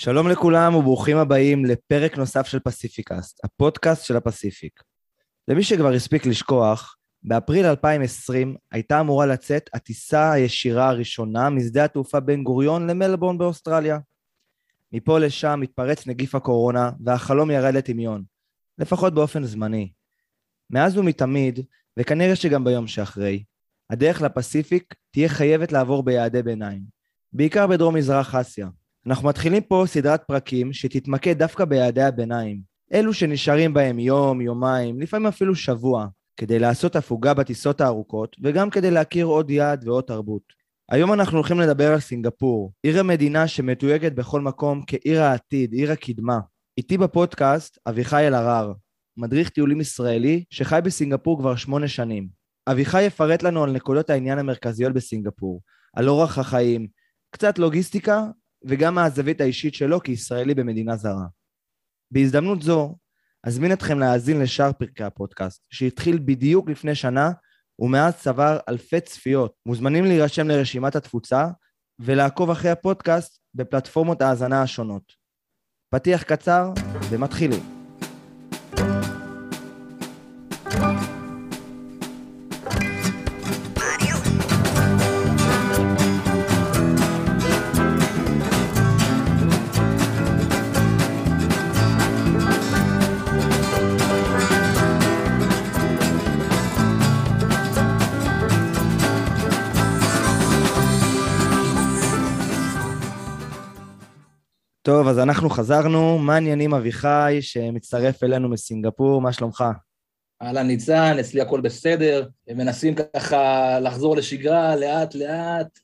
שלום לכולם וברוכים הבאים לפרק נוסף של פסיפיקאסט, הפודקאסט של הפסיפיק. למי שכבר הספיק לשכוח, באפריל 2020 הייתה אמורה לצאת הטיסה הישירה הראשונה משדה התעופה בן גוריון למלבורן באוסטרליה. מפה לשם התפרץ נגיף הקורונה והחלום ירד לטמיון, לפחות באופן זמני. מאז ומתמיד, וכנראה שגם ביום שאחרי, הדרך לפסיפיק תהיה חייבת לעבור ביעדי ביניים, בעיקר בדרום מזרח אסיה. אנחנו מתחילים פה סדרת פרקים שתתמקד דווקא ביעדי הביניים, אלו שנשארים בהם יום, יומיים, לפעמים אפילו שבוע, כדי לעשות הפוגה בטיסות הארוכות, וגם כדי להכיר עוד יעד ועוד תרבות. היום אנחנו הולכים לדבר על סינגפור, עיר המדינה שמתויגת בכל מקום כעיר העתיד, עיר הקדמה. איתי בפודקאסט אביחי אלהרר, מדריך טיולים ישראלי שחי בסינגפור כבר שמונה שנים. אביחי יפרט לנו על נקודות העניין המרכזיות בסינגפור, על אורח החיים, קצת לוגיסטיקה וגם מהזווית האישית שלו כישראלי במדינה זרה. בהזדמנות זו, אזמין אתכם להאזין לשאר פרקי הפודקאסט, שהתחיל בדיוק לפני שנה, ומאז צבר אלפי צפיות. מוזמנים להירשם לרשימת התפוצה ולעקוב אחרי הפודקאסט בפלטפורמות ההאזנה השונות. פתיח קצר ומתחילים. טוב, אז אנחנו חזרנו. מה עניינים אביחי, שמצטרף אלינו מסינגפור? מה שלומך? אהלן ניצן, אצלי הכל בסדר. מנסים ככה לחזור לשגרה לאט-לאט.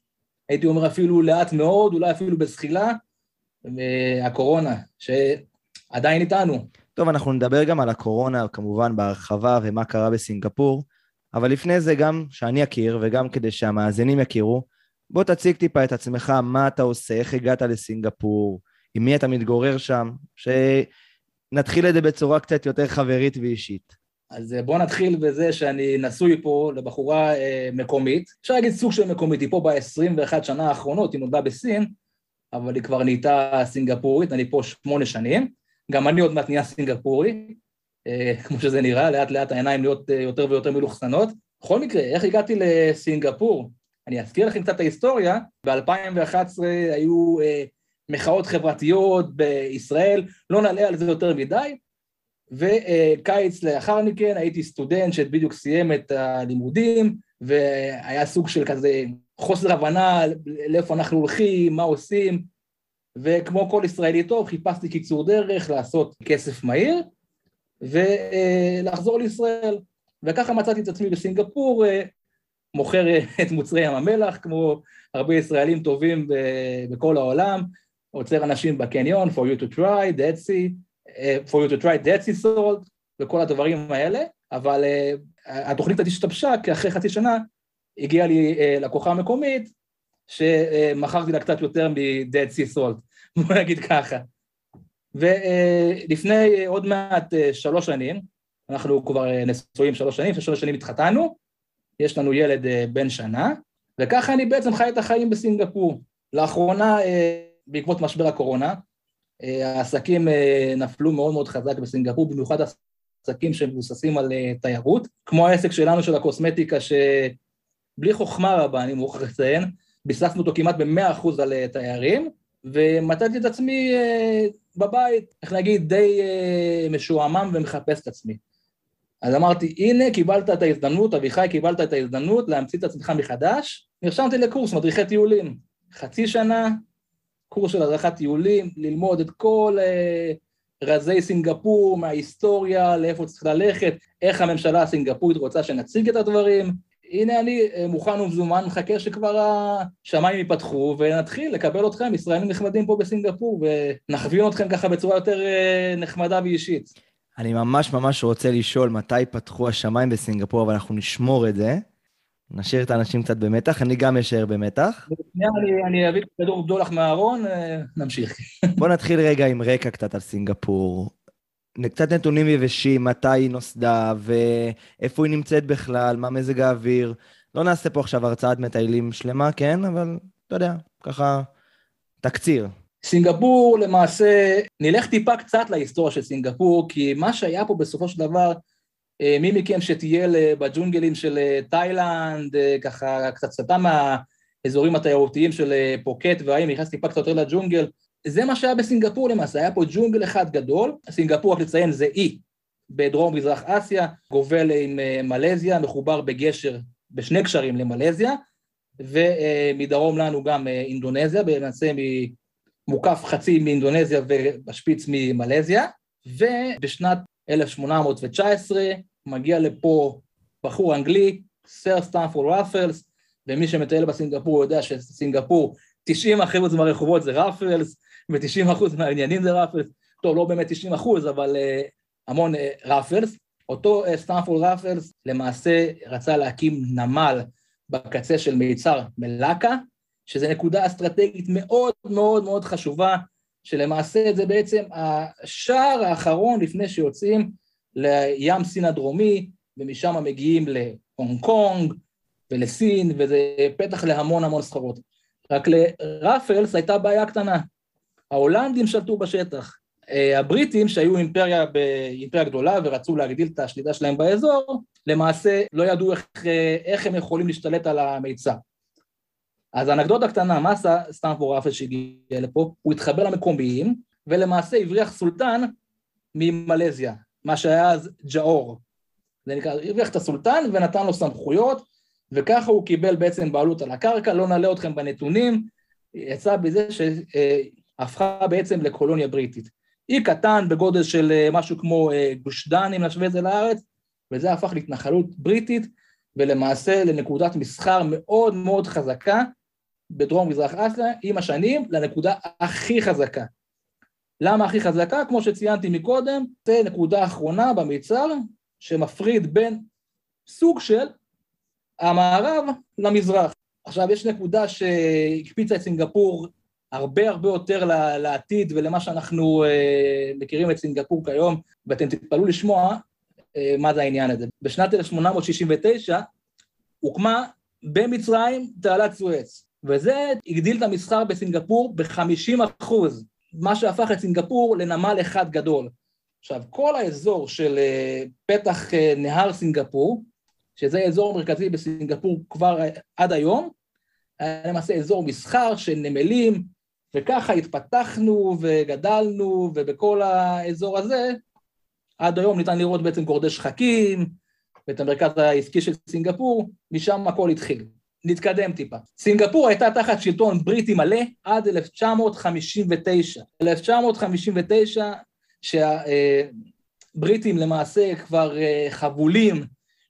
הייתי אומר אפילו לאט מאוד, אולי אפילו בזחילה. הקורונה, שעדיין איתנו. טוב, אנחנו נדבר גם על הקורונה, כמובן, בהרחבה ומה קרה בסינגפור, אבל לפני זה גם שאני אכיר, וגם כדי שהמאזינים יכירו, בוא תציג טיפה את עצמך, מה אתה עושה, איך הגעת לסינגפור, עם מי אתה מתגורר שם, שנתחיל את זה בצורה קצת יותר חברית ואישית. אז אה, בוא נתחיל בזה שאני נשוי פה לבחורה אה, מקומית, אפשר להגיד סוג של מקומית, היא פה ב-21 שנה האחרונות, היא נולדה בסין, אבל היא כבר נהייתה סינגפורית, אני פה שמונה שנים, גם אני עוד מעט נהיה סינגפורי, אה, כמו שזה נראה, לאט לאט העיניים נהיות אה, יותר ויותר מלוכסנות. בכל מקרה, איך הגעתי לסינגפור? אני אזכיר לכם קצת את ההיסטוריה, ב-2011 היו אה, מחאות חברתיות בישראל, לא נעלה על זה יותר מדי, וקיץ לאחר מכן הייתי סטודנט שבדיוק סיים את הלימודים, והיה סוג של כזה חוסר הבנה לאיפה אנחנו הולכים, מה עושים, וכמו כל ישראלי טוב, חיפשתי קיצור דרך לעשות כסף מהיר, ולחזור לישראל. וככה מצאתי את עצמי בסינגפור, מוכר את מוצרי ים המלח, כמו הרבה ישראלים טובים בכל העולם, עוצר אנשים בקניון, for you to try, dead sea, uh, for you to try dead sea salt, וכל הדברים האלה, אבל uh, התוכנית הזאת השתבשה, כי אחרי חצי שנה הגיעה לי uh, לקוחה מקומית, שמכרתי לה קצת יותר מ-dead sea salt, בוא נגיד ככה. ולפני uh, עוד מעט uh, שלוש שנים, אנחנו כבר uh, נשואים שלוש שנים, שלוש שנים התחתנו, יש לנו ילד uh, בן שנה, וככה אני בעצם חי את החיים בסינגפור. לאחרונה בעקבות משבר הקורונה. אה, העסקים אה, נפלו מאוד מאוד חזק בסינגפור, במיוחד עסקים שמבוססים על אה, תיירות, כמו העסק שלנו של הקוסמטיקה, שבלי חוכמה רבה, אני מוכרח לציין, ביססנו אותו כמעט ב-100% על תיירים, ומצאתי את עצמי בבית, איך להגיד, די משועמם ומחפש את עצמי. אז אמרתי, הנה, קיבלת את ההזדמנות, אביחי, קיבלת את ההזדמנות להמציא את עצמך מחדש. נרשמתי לקורס מדריכי טיולים. חצי שנה, קורס של הדרכת טיולים, ללמוד את כל אה, רזי סינגפור, מההיסטוריה, לאיפה צריך ללכת, איך הממשלה הסינגפורית רוצה שנציג את הדברים. הנה אני אה, מוכן ומזומן, מחכה שכבר השמיים ייפתחו ונתחיל לקבל אתכם, ישראלים נכבדים פה בסינגפור, ונכווין אתכם ככה בצורה יותר אה, נחמדה ואישית. אני ממש ממש רוצה לשאול מתי פתחו השמיים בסינגפור, אבל אנחנו נשמור את זה. נשאיר את האנשים קצת במתח, אני גם אשאר במתח. אני, אני אביא כדור בדולח מהארון, אה, נמשיך. בוא נתחיל רגע עם רקע קצת על סינגפור. קצת נתונים יבשים, מתי היא נוסדה, ואיפה היא נמצאת בכלל, מה מזג האוויר. לא נעשה פה עכשיו הרצאת מטיילים שלמה, כן, אבל אתה יודע, ככה, תקציר. סינגפור למעשה, נלך טיפה קצת להיסטוריה של סינגפור, כי מה שהיה פה בסופו של דבר, מי מכם שטייל אה, בג'ונגלים של אה, תאילנד, ככה קצת סטה מהאזורים התיירותיים של פוקט והאם נכנס טיפה קצת יותר לג'ונגל, זה מה שהיה בסינגפור למעשה, היה פה ג'ונגל אחד גדול, סינגפור, רק לציין, זה אי בדרום מזרח אסיה, גובל עם מלזיה, מחובר בגשר, בשני גשרים למלזיה, ומדרום לנו גם אינדונזיה, למעשה מוקף חצי מאינדונזיה ובשפיץ ממלזיה, ובשנת 1819 מגיע לפה בחור אנגלי, סר סטנפורד ראפלס, ומי שמטייל בסינגפור יודע שסינגפור 90 אחוז מהרחובות זה ראפלס, ו-90 אחוז מהעניינים זה ראפלס, טוב, לא באמת 90 אחוז, אבל אה, המון אה, ראפלס. אותו אה, סטנפורד ראפלס למעשה רצה להקים נמל בקצה של מיצר מלאקה, שזו נקודה אסטרטגית מאוד מאוד מאוד חשובה, שלמעשה זה בעצם השער האחרון לפני שיוצאים לים סין הדרומי, ומשם מגיעים להונג קונג ולסין, וזה פתח להמון המון סחרות. רק לראפלס הייתה בעיה קטנה, ההולנדים שלטו בשטח. אה, הבריטים, שהיו אימפריה, אימפריה גדולה ורצו להגדיל את השליטה שלהם באזור, למעשה לא ידעו איך, אה, איך הם יכולים להשתלט על המיצר. אז אנקדוטה קטנה, מה עשה סטנפורד ראפלס שהגיע לפה? הוא התחבר למקומיים, ולמעשה הבריח סולטן ממלזיה, מה שהיה אז ג'והור. זה נקרא, הבריח את הסולטן ונתן לו סמכויות, וככה הוא קיבל בעצם בעלות על הקרקע, לא נעלה אתכם בנתונים, יצא בזה שהפכה בעצם לקולוניה בריטית. אי קטן בגודל של אה, משהו כמו אה, גוש דן, אם נשווה את זה לארץ, וזה הפך להתנחלות בריטית, ולמעשה לנקודת מסחר מאוד מאוד חזקה, בדרום מזרח אסיה עם השנים לנקודה הכי חזקה. למה הכי חזקה? כמו שציינתי מקודם, זה נקודה אחרונה במיצר שמפריד בין סוג של המערב למזרח. עכשיו, יש נקודה שהקפיצה את סינגפור הרבה הרבה יותר לעתיד ולמה שאנחנו uh, מכירים את סינגפור כיום, ואתם תתפלאו לשמוע uh, מה זה העניין הזה. בשנת 1869 הוקמה במצרים תעלת סואץ. וזה הגדיל את המסחר בסינגפור ב-50 אחוז, מה שהפך את סינגפור לנמל אחד גדול. עכשיו, כל האזור של אה, פתח אה, נהר סינגפור, שזה אזור מרכזי בסינגפור כבר אה, עד היום, היה למעשה אזור מסחר של נמלים, וככה התפתחנו וגדלנו, ובכל האזור הזה, עד היום ניתן לראות בעצם גורדי שחקים, ואת המרכז העסקי של סינגפור, משם הכל התחיל. נתקדם טיפה. סינגפור הייתה תחת שלטון בריטי מלא עד 1959. 1959, שהבריטים למעשה כבר אה, חבולים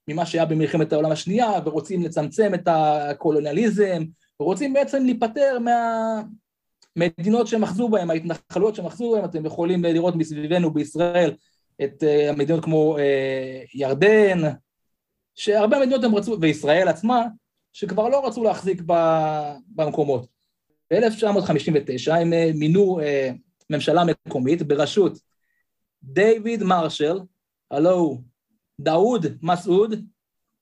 ממה שהיה במלחמת העולם השנייה, ורוצים לצמצם את הקולוניאליזם, ורוצים בעצם להיפטר מהמדינות שהם אחזו בהן, ההתנחלויות שהם אחזו בהן, אתם יכולים לראות מסביבנו בישראל את אה, המדינות כמו אה, ירדן, שהרבה מדינות הם רצו, וישראל עצמה, שכבר לא רצו להחזיק במקומות. ב-1959 הם אה, מינו אה, ממשלה מקומית בראשות דיוויד מרשל, הלו הוא דאוד מסעוד,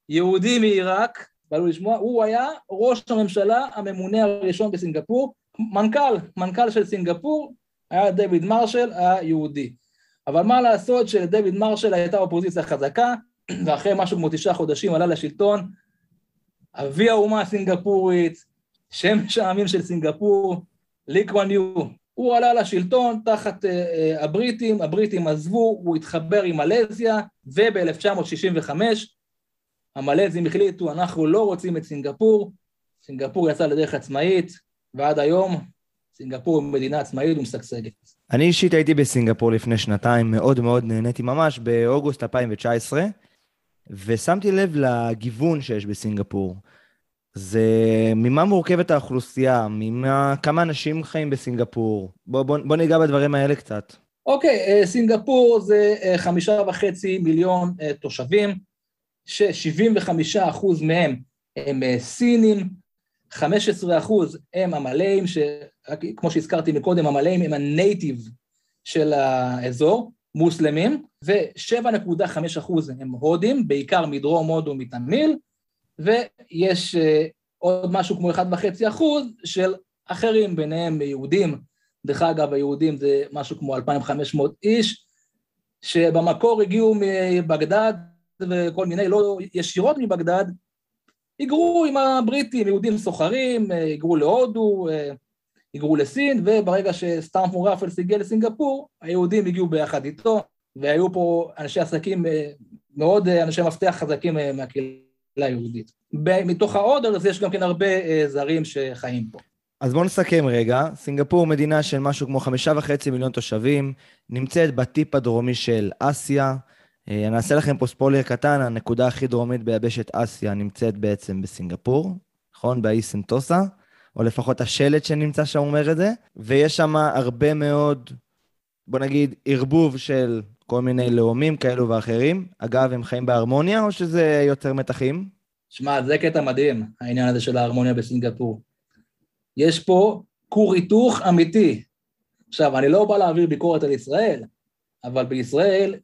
יהודי מעיראק, באלו לשמוע, הוא היה ראש הממשלה הממונה הראשון בסינגפור, מנכ"ל, מנכ"ל של סינגפור, היה דיוויד מרשל היהודי. אבל מה לעשות שלדיוויד מרשל הייתה אופוזיציה חזקה, ואחרי משהו כמו תשעה חודשים עלה לשלטון אבי האומה הסינגפורית, שמש העמים של סינגפור, ליקוואן יו. הוא עלה לשלטון תחת uh, uh, הבריטים, הבריטים עזבו, הוא התחבר עם מלזיה, וב-1965 המלזים החליטו, אנחנו לא רוצים את סינגפור, סינגפור יצא לדרך עצמאית, ועד היום סינגפור היא מדינה עצמאית ומשגשגת. אני אישית הייתי בסינגפור לפני שנתיים, מאוד מאוד נהניתי ממש, באוגוסט 2019. ושמתי לב לגיוון שיש בסינגפור. זה ממה מורכבת האוכלוסייה, ממה, כמה אנשים חיים בסינגפור. בוא, בוא, בוא ניגע בדברים האלה קצת. אוקיי, okay, סינגפור זה אה, חמישה וחצי מיליון אה, תושבים, ש-75 אחוז מהם הם אה, סינים, 15 אחוז הם המלאים, שכמו שהזכרתי מקודם, המלאים הם הנייטיב של האזור, מוסלמים, ו-7.5 אחוז הם הודים, בעיקר מדרום הודו מתמיל, ויש uh, עוד משהו כמו 1.5 אחוז של אחרים, ביניהם יהודים. דרך אגב, היהודים זה משהו כמו 2,500 איש, שבמקור הגיעו מבגדד וכל מיני, לא ישירות מבגדד, היגרו עם הבריטים, יהודים סוחרים, היגרו להודו, היגרו לסין, וברגע שסטארמפור רפלס הגיע לסינגפור, היהודים הגיעו ביחד איתו, והיו פה אנשי עסקים, מאוד אנשי מפתח חזקים מהקהילה היהודית. מתוך האודרס יש גם כן הרבה זרים שחיים פה. אז בואו נסכם רגע. סינגפור מדינה של משהו כמו חמישה וחצי מיליון תושבים, נמצאת בטיפ הדרומי של אסיה. אה, אני אעשה לכם פה ספוילר קטן, הנקודה הכי דרומית ביבשת אסיה נמצאת בעצם בסינגפור, נכון? באי סנטוסה, או לפחות השלט שנמצא שם אומר את זה, ויש שם הרבה מאוד, בוא נגיד, ערבוב של כל מיני לאומים כאלו ואחרים. אגב, הם חיים בהרמוניה, או שזה יוצר מתחים? שמע, זה קטע מדהים, העניין הזה של ההרמוניה בסינגפור. יש פה כור היתוך אמיתי. עכשיו, אני לא בא להעביר ביקורת על ישראל, אבל בישראל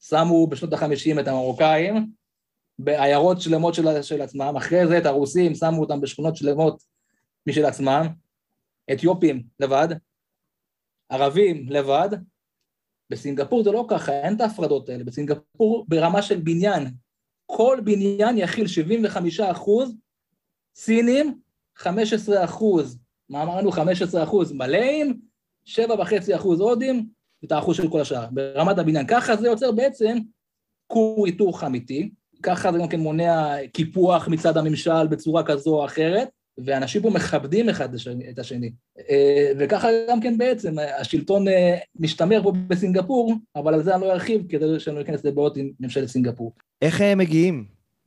שמו בשנות ה-50 את המרוקאים בעיירות שלמות של, של עצמם, אחרי זה את הרוסים שמו אותם בשכונות שלמות משל עצמם, אתיופים לבד, ערבים לבד, בסינגפור זה לא ככה, אין את ההפרדות האלה, בסינגפור ברמה של בניין, כל בניין יכיל 75 אחוז סינים 15 אחוז, מה אמרנו? 15 אחוז. מלאים, 7.5 אחוז הודים, את האחוז של כל השאר, ברמת הבניין. ככה זה יוצר בעצם כור היתוך אמיתי, ככה זה גם כן מונע קיפוח מצד הממשל בצורה כזו או אחרת, ואנשים פה מכבדים אחד את השני. אה, וככה גם כן בעצם, השלטון אה, משתמר פה בסינגפור, אבל על זה אני לא ארחיב כדי שאני לא אכנס לבעיות עם ממשלת סינגפור. איך הם מגיעים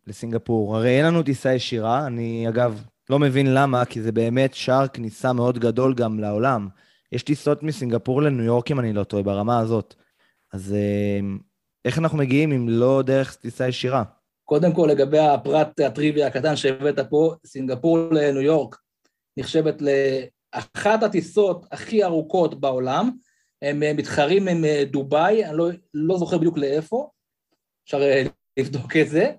לסינגפור? הרי אין לנו טיסה ישירה, אני אגב לא מבין למה, כי זה באמת שער כניסה מאוד גדול גם לעולם. יש טיסות מסינגפור לניו יורק, אם אני לא טועה, ברמה הזאת. אז אה, איך אנחנו מגיעים אם לא דרך טיסה ישירה? קודם כל, לגבי הפרט הטריוויה הקטן שהבאת פה, סינגפור לניו יורק נחשבת לאחת הטיסות הכי ארוכות בעולם. הם מתחרים עם דובאי, אני לא, לא זוכר בדיוק לאיפה, אפשר אה, לבדוק את זה.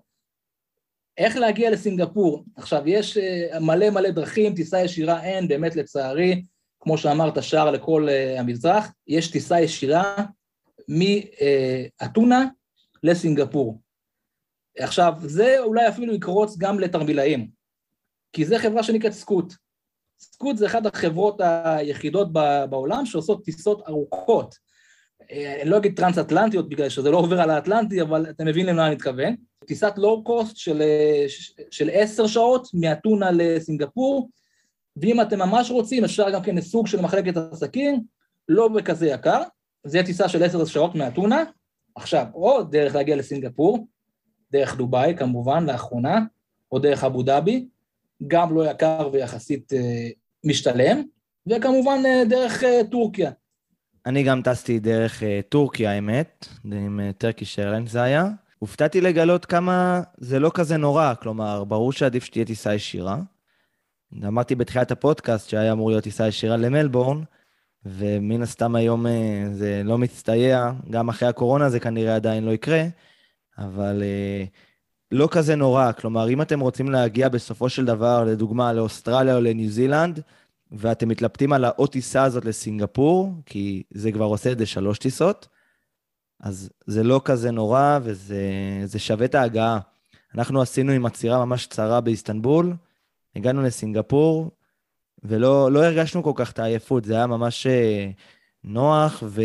איך להגיע לסינגפור? עכשיו, יש אה, מלא מלא דרכים, טיסה ישירה אין, באמת לצערי, כמו שאמרת, שער לכל המזרח, יש טיסה ישירה מאתונה לסינגפור. עכשיו, זה אולי אפילו יקרוץ גם לתרמילאים, כי זו חברה שנקראת סקוט. סקוט זה אחת החברות היחידות בעולם שעושות טיסות ארוכות. אה, אני לא אגיד טרנס-אטלנטיות בגלל שזה לא עובר על האטלנטי, אבל אתם מבינים למה אני מתכוון. טיסת לואו-קוסט של, אה, של עשר שעות מאתונה לסינגפור, ואם אתם ממש רוצים, אפשר גם כן סוג של מחלקת עסקים, לא בכזה יקר, זה טיסה של עשר שעות מאתונה. עכשיו, או דרך להגיע לסינגפור, דרך דובאי כמובן, לאחרונה, או דרך אבו דאבי, גם לא יקר ויחסית אה, משתלם, וכמובן אה, דרך אה, טורקיה. אני גם טסתי דרך טורקיה, האמת, עם טרקיש אה, איירליינס זה היה. הופתעתי לגלות כמה זה לא כזה נורא, כלומר, ברור שעדיף שתהיה טיסה ישירה. אמרתי בתחילת הפודקאסט שהיה אמור להיות טיסה ישירה למלבורן, ומן הסתם היום זה לא מצטייע, גם אחרי הקורונה זה כנראה עדיין לא יקרה, אבל אה, לא כזה נורא. כלומר, אם אתם רוצים להגיע בסופו של דבר, לדוגמה, לאוסטרליה או לניו זילנד, ואתם מתלבטים על העוד טיסה הזאת לסינגפור, כי זה כבר עושה את זה שלוש טיסות, אז זה לא כזה נורא וזה שווה את ההגעה. אנחנו עשינו עם עצירה ממש קצרה באיסטנבול, הגענו לסינגפור, ולא לא הרגשנו כל כך את העייפות, זה היה ממש אה, נוח, ו...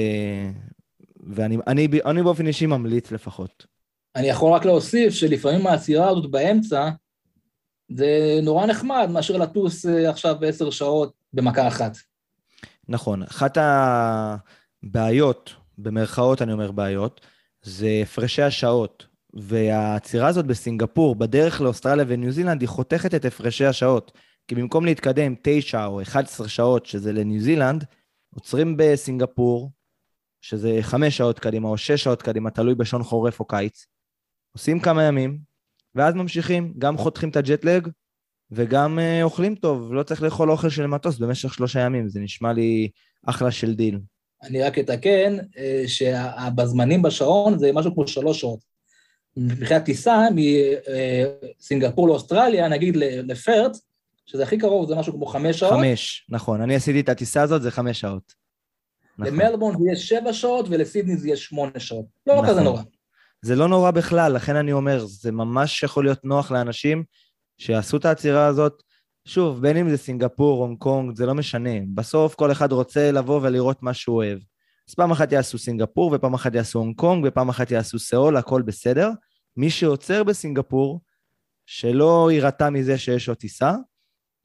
ואני אני, אני באופן אישי ממליץ לפחות. אני יכול רק להוסיף שלפעמים העצירה הזאת באמצע, זה נורא נחמד מאשר לטוס אה, עכשיו עשר שעות במכה אחת. נכון. אחת הבעיות, במרכאות אני אומר בעיות, זה הפרשי השעות. והעצירה הזאת בסינגפור, בדרך לאוסטרליה וניו זילנד, היא חותכת את הפרשי השעות. כי במקום להתקדם 9 או 11 שעות, שזה לניו זילנד, עוצרים בסינגפור, שזה 5 שעות קדימה או 6 שעות קדימה, תלוי בשעון חורף או קיץ, עושים כמה ימים, ואז ממשיכים, גם חותכים את הג'טלג וגם uh, אוכלים טוב, לא צריך לאכול אוכל של מטוס במשך שלושה ימים, זה נשמע לי אחלה של דיל. אני רק אתקן uh, שבזמנים בשעון זה משהו כמו שלוש שעות. מבחינת טיסה מסינגפור לאוסטרליה, נגיד לפרט, שזה הכי קרוב, זה משהו כמו חמש שעות. חמש, נכון. אני עשיתי את הטיסה הזאת, זה חמש שעות. נכון. למלבורן זה יהיה שבע שעות ולסידני זה יהיה שמונה שעות. לא נכון. כזה נורא. זה לא נורא בכלל, לכן אני אומר, זה ממש יכול להיות נוח לאנשים שיעשו את העצירה הזאת. שוב, בין אם זה סינגפור, הונג קונג, זה לא משנה. בסוף כל אחד רוצה לבוא ולראות מה שהוא אוהב. אז פעם אחת יעשו סינגפור, ופעם אחת יעשו הונג קונג, ופעם אחת יעשו סאול, הכל בסדר. מי שעוצר בסינגפור, שלא יירתע מזה שיש עוד טיסה,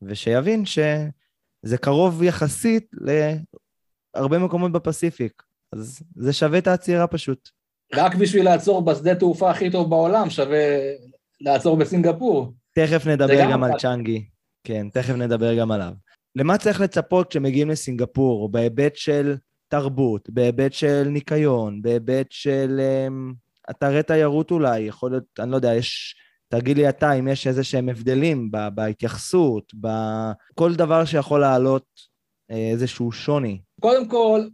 ושיבין שזה קרוב יחסית להרבה מקומות בפסיפיק. אז זה שווה את העצירה פשוט. רק בשביל לעצור בשדה תעופה הכי טוב בעולם, שווה לעצור בסינגפור. תכף נדבר גם על צ'אנגי. כן, תכף נדבר גם עליו. למה צריך לצפות כשמגיעים לסינגפור, בהיבט של תרבות, בהיבט של ניקיון, בהיבט של um, אתרי תיירות אולי, יכול להיות, אני לא יודע, יש, תגיד לי אתה אם יש איזה שהם הבדלים ב, בהתייחסות, בכל דבר שיכול לעלות אה, איזשהו שוני. קודם כל,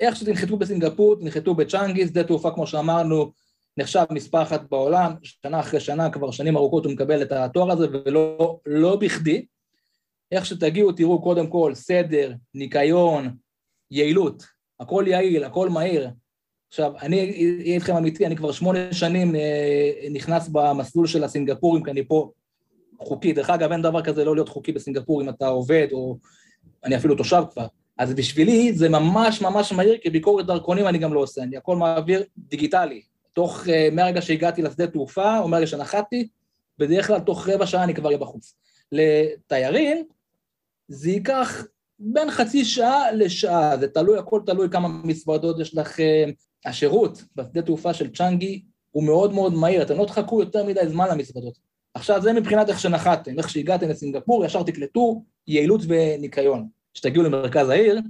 איך שתנחתו בסינגפור, תנחתו בצ'אנגי, שדה תעופה, כמו שאמרנו, נחשב מספר אחת בעולם, שנה אחרי שנה, כבר שנים ארוכות הוא מקבל את התואר הזה, ולא לא בכדי. איך שתגיעו, תראו קודם כל סדר, ניקיון, יעילות, הכל יעיל, הכל מהיר. עכשיו, אני אהיה איתכם אמיתי, אני כבר שמונה שנים אה, נכנס במסלול של הסינגפורים, כי אני פה חוקי. דרך אגב, אין דבר כזה לא להיות חוקי בסינגפור אם אתה עובד, או אני אפילו תושב כבר. אז בשבילי זה ממש ממש מהיר, כי ביקורת דרכונים אני גם לא עושה, אני הכל מעביר דיגיטלי. תוך, אה, מהרגע שהגעתי לשדה תעופה, או מהרגע שנחתתי, בדרך כלל תוך רבע שעה אני כבר אהיה בחוץ. לתיירים, זה ייקח בין חצי שעה לשעה, זה תלוי, הכל תלוי כמה מזוודות יש לכם. השירות בשדה תעופה של צ'אנגי הוא מאוד מאוד מהיר, אתם לא תחכו יותר מדי זמן למזוודות. עכשיו, זה מבחינת איך שנחתתם, איך שהגעתם לסינגפור, ישר תקלטו יעילות וניקיון. כשתגיעו למרכז העיר,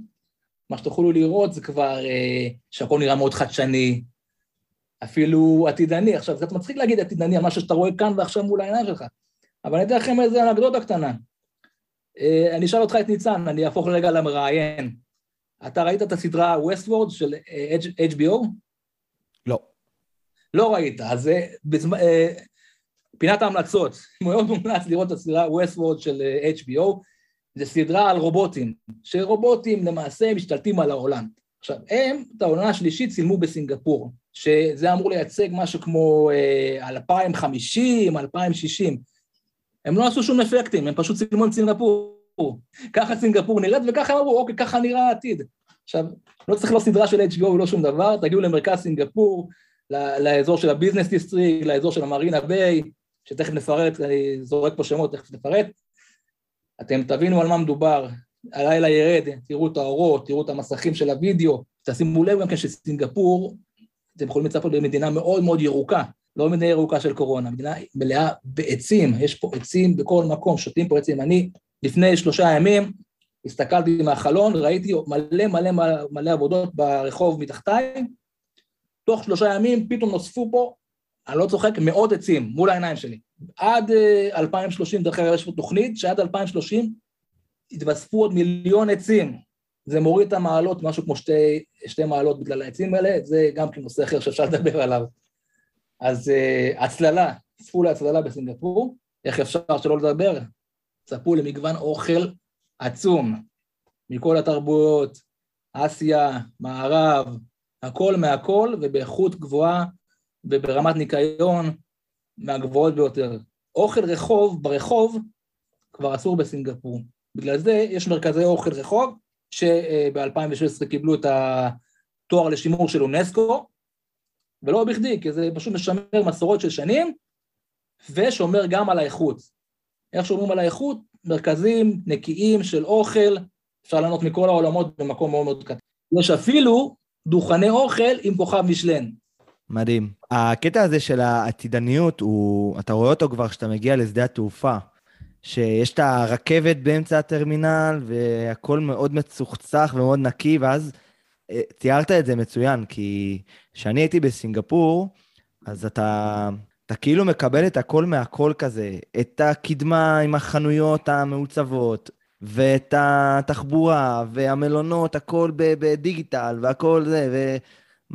מה שתוכלו לראות זה כבר אה, שהכל נראה מאוד חדשני, אפילו עתידני. עכשיו, זה מצחיק להגיד עתידני על משהו שאתה רואה כאן ועכשיו מול העיניים שלך, אבל אני אתן לכם איזה אנקדוטה קטנה. אה, אני אשאל אותך את ניצן, אני אהפוך לרגע למראיין. אתה ראית את הסדרה Westward של אה, HBO? לא. לא ראית, אז בזמ... אה, פינת ההמלצות, מאוד מומלץ לראות את הסדרה Westward של HBO, זה סדרה על רובוטים, שרובוטים למעשה משתלטים על העולם. עכשיו, הם את העונה השלישית צילמו בסינגפור, שזה אמור לייצג משהו כמו אה, 2050, 2060. הם לא עשו שום אפקטים, הם פשוט צילמו את סינגפור. ככה סינגפור נראית, וככה הם אמרו, אוקיי, ככה נראה העתיד. עכשיו, לא צריך לא סדרה של HBO ולא שום דבר, תגיעו למרכז סינגפור, לאזור של ה business district, לאזור של המרינה ביי, שתכף נפרט, אני זורק פה שמות, תכף נפרט. אתם תבינו על מה מדובר, הלילה ירד, תראו את האורות, תראו את המסכים של הוידאו, תשימו לב גם כן שסינגפור, אתם יכולים לצפות במדינה מאוד מאוד ירוקה, לא מדינה ירוקה של קורונה, מדינה מלאה בעצים, יש פה עצים בכל מקום, שותים פה עצים. אני לפני שלושה ימים הסתכלתי מהחלון, ראיתי מלא מלא מלא עבודות ברחוב מתחתיי, תוך שלושה ימים פתאום נוספו פה, אני לא צוחק, מאות עצים מול העיניים שלי. עד 2030, אה, דרך אגב, יש פה תוכנית שעד 2030 יתווספו עוד מיליון עצים. זה מוריד את המעלות, משהו כמו שתי, שתי מעלות בגלל העצים האלה, זה גם כן נושא אחר שאפשר לדבר עליו. אז uh, הצללה, צפו להצללה בסינגפור, איך אפשר שלא לדבר? צפו למגוון אוכל עצום, מכל התרבויות, אסיה, מערב, הכל מהכל ובאיכות גבוהה וברמת ניקיון מהגבוהות ביותר. אוכל רחוב ברחוב כבר אסור בסינגפור. בגלל זה יש מרכזי אוכל רחוב, שב-2016 קיבלו את התואר לשימור של אונסקו, ולא בכדי, כי זה פשוט משמר מסורות של שנים, ושומר גם על האיכות. איך שומרים על האיכות? מרכזים נקיים של אוכל, אפשר לענות מכל העולמות במקום מאוד מאוד קטן. יש אפילו דוכני אוכל עם כוכב משלן. מדהים. הקטע הזה של העתידניות, הוא, אתה רואה אותו כבר כשאתה מגיע לשדה התעופה, שיש את הרכבת באמצע הטרמינל, והכל מאוד מצוחצח ומאוד נקי, ואז אה, ציירת את זה מצוין, כי כשאני הייתי בסינגפור, אז אתה, אתה כאילו מקבל את הכל מהכל כזה, את הקדמה עם החנויות המעוצבות, ואת התחבורה, והמלונות, הכל בדיגיטל, והכל זה,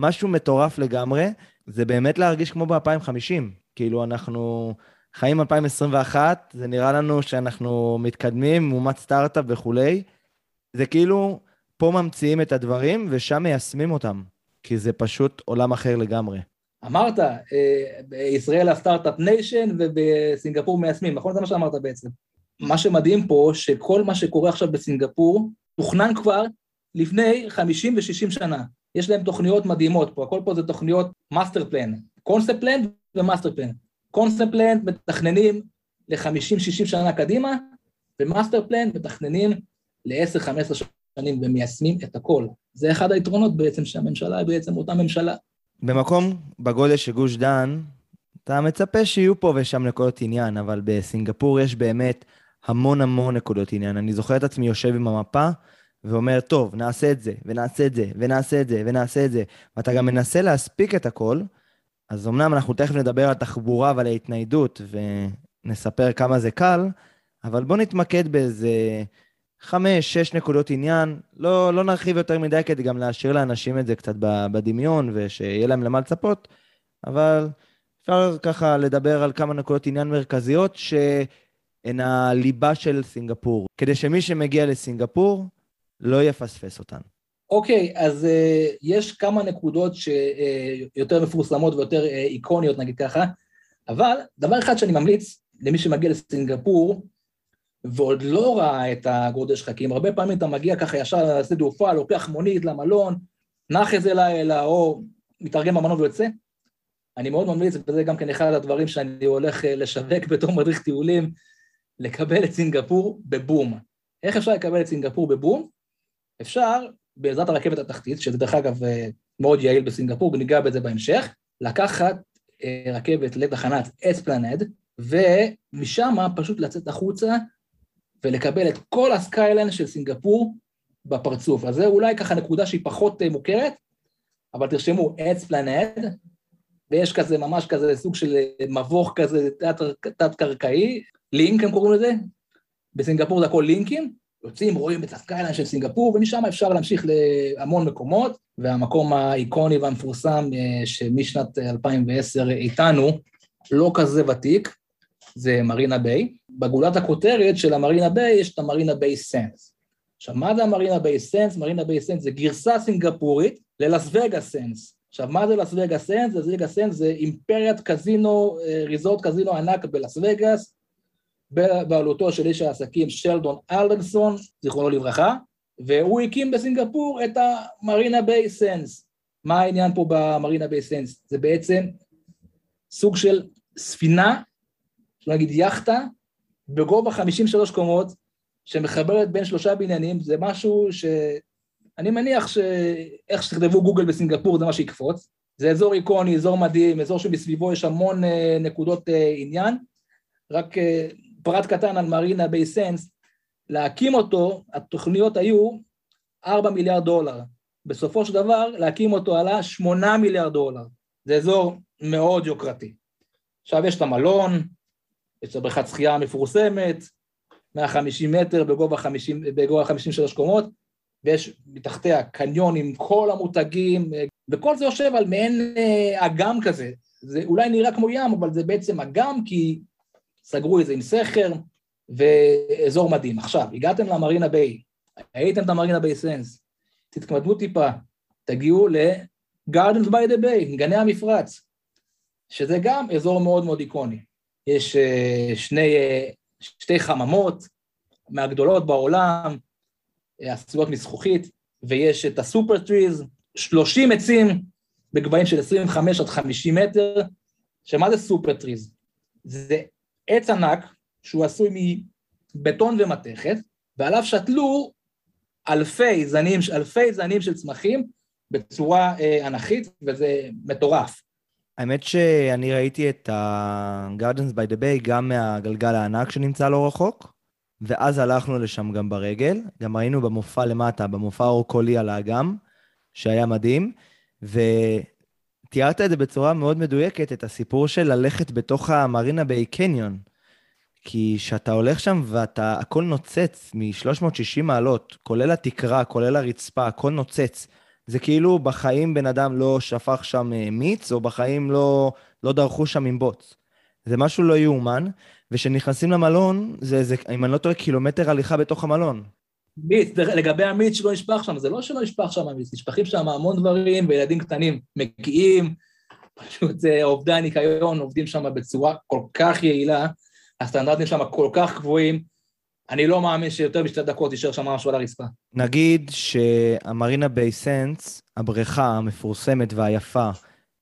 ומשהו מטורף לגמרי. זה באמת להרגיש כמו ב-2050. כאילו, אנחנו חיים 2021, זה נראה לנו שאנחנו מתקדמים, אומת סטארט-אפ וכולי. זה כאילו פה ממציאים את הדברים ושם מיישמים אותם, כי זה פשוט עולם אחר לגמרי. אמרת, ישראל ה start-up nation ובסינגפור מיישמים, נכון? זה מה שאמרת בעצם. מה שמדהים פה, שכל מה שקורה עכשיו בסינגפור, תוכנן כבר לפני 50 ו-60 שנה. יש להם תוכניות מדהימות פה, הכל פה זה תוכניות master plan, concept plan ו master plan. concept plan מתכננים ל-50-60 שנה קדימה, ו master plan מתכננים ל-10-15 שנים ומיישמים את הכל. זה אחד היתרונות בעצם שהממשלה היא בעצם אותה ממשלה. במקום בגודל של גוש דן, אתה מצפה שיהיו פה ושם נקודות עניין, אבל בסינגפור יש באמת המון המון נקודות עניין. אני זוכר את עצמי יושב עם המפה ואומר, טוב, נעשה את זה, ונעשה את זה, ונעשה את זה, ונעשה את זה, ואתה גם מנסה להספיק את הכל, אז אמנם אנחנו תכף נדבר על תחבורה ועל ההתניידות, ונספר כמה זה קל, אבל בוא נתמקד באיזה חמש, שש נקודות עניין. לא, לא נרחיב יותר מדי כדי גם להשאיר לאנשים את זה קצת בדמיון, ושיהיה להם למה לצפות, אבל אפשר ככה לדבר על כמה נקודות עניין מרכזיות שהן הליבה של סינגפור, כדי שמי שמגיע לסינגפור לא יפספס אותן. אוקיי, okay, אז uh, יש כמה נקודות שיותר uh, מפורסמות ויותר uh, איקוניות, נגיד ככה, אבל דבר אחד שאני ממליץ למי שמגיע לסינגפור, ועוד לא ראה את הגודל שחקים, הרבה פעמים אתה מגיע ככה ישר לשדה תעופה, לוקח מונית למלון, נח איזה לילה, או מתרגם במלון ויוצא. אני מאוד ממליץ, וזה גם כן אחד הדברים שאני הולך לשווק בתור מדריך טיולים, לקבל את סינגפור בבום. איך אפשר לקבל את סינגפור בבום? אפשר, בעזרת הרכבת התחתית, שזה דרך אגב מאוד יעיל בסינגפור, וניגע בזה בהמשך, לקחת רכבת לתחנת אספלנד, ומשם פשוט לצאת החוצה ולקבל את כל הסקיילן של סינגפור בפרצוף. אז זה אולי ככה נקודה שהיא פחות מוכרת, אבל תרשמו אספלנד, ויש כזה, ממש כזה סוג של מבוך כזה תת-קרקעי, לינק הם קוראים לזה, בסינגפור זה הכל לינקים, יוצאים, רואים את ה skyline של סינגפור, ומשם אפשר להמשיך להמון מקומות, והמקום האיקוני והמפורסם אה, שמשנת 2010 איתנו, לא כזה ותיק, זה מרינה ביי. בגולת הכותרת של המרינה ביי יש את המרינה ביי סנדס. עכשיו, מה זה המרינה ביי סנדס? מרינה ביי סנדס זה גרסה סינגפורית ללאס וגאס סנדס. עכשיו, מה זה לאס וגאס סנדס? לאס וגאס סנדס זה אימפריית קזינו, אה, resort קזינו ענק בלאס וגאס, בבעלותו של איש העסקים שלדון אדלסון, זיכרונו לברכה, והוא הקים בסינגפור את המרינה ביי סנדס. מה העניין פה במרינה ביי סנדס? זה בעצם סוג של ספינה, אפשר להגיד יאכטה, בגובה 53 קומות, שמחברת בין שלושה בניינים, זה משהו שאני מניח שאיך שתכתבו גוגל בסינגפור זה מה שיקפוץ. זה אזור איקוני, אזור מדהים, אזור שמסביבו יש המון אה, נקודות אה, עניין, רק אה, פרט קטן על מרינה ביי סנס, להקים אותו, התוכניות היו 4 מיליארד דולר. בסופו של דבר, להקים אותו עלה 8 מיליארד דולר. זה אזור מאוד יוקרתי. עכשיו יש את המלון, יש את הבריכת שחייה המפורסמת, 150 מטר בגובה, 50, בגובה 53 קומות, ויש מתחתיה קניון עם כל המותגים, וכל זה יושב על מעין אה, אגם כזה. זה אולי נראה כמו ים, אבל זה בעצם אגם, כי סגרו את זה עם סכר, ואזור מדהים. עכשיו, הגעתם למרינה ביי, ראיתם את המרינה ביי סנדס, תתקדמו טיפה, תגיעו ל-Gardens by the Bay, גני המפרץ, שזה גם אזור מאוד מאוד איקוני. יש uh, שני, uh, שתי חממות מהגדולות בעולם, עשויות מזכוכית, ויש את ה-Supertrees, 30 עצים בגבהים של 25 עד 50 מטר, שמה זה סופר טריז? זה עץ ענק שהוא עשוי מבטון ומתכת, ועליו שתלו אלפי זנים, אלפי זנים של צמחים בצורה אה, אנכית, וזה מטורף. האמת שאני ראיתי את ה-Gardens by the Bay גם מהגלגל הענק שנמצא לא רחוק, ואז הלכנו לשם גם ברגל. גם היינו במופע למטה, במופע אורקולי על האגם, שהיה מדהים, ותיארת את זה בצורה מאוד מדויקת, את הסיפור של ללכת בתוך המרינה ביי קניון. כי כשאתה הולך שם ואתה, הכל נוצץ מ-360 מעלות, כולל התקרה, כולל הרצפה, הכל נוצץ. זה כאילו בחיים בן אדם לא שפך שם אה, מיץ, או בחיים לא, לא דרכו שם עם בוץ. זה משהו לא יאומן, וכשנכנסים למלון, זה, זה, אם אני לא טועה, קילומטר הליכה בתוך המלון. מיץ, לגבי המיץ שלא נשפך שם, זה לא שלא נשפך שם המיץ, נשפכים שם המון דברים, וילדים קטנים מגיעים, פשוט עובדי הניקיון עובדים שם בצורה כל כך יעילה, הסטנדרטים שם כל כך גבוהים, אני לא מאמין שיותר משתי דקות יישאר שם משהו על הרצפה. נגיד שהמרינה בייסנס, הבריכה המפורסמת והיפה,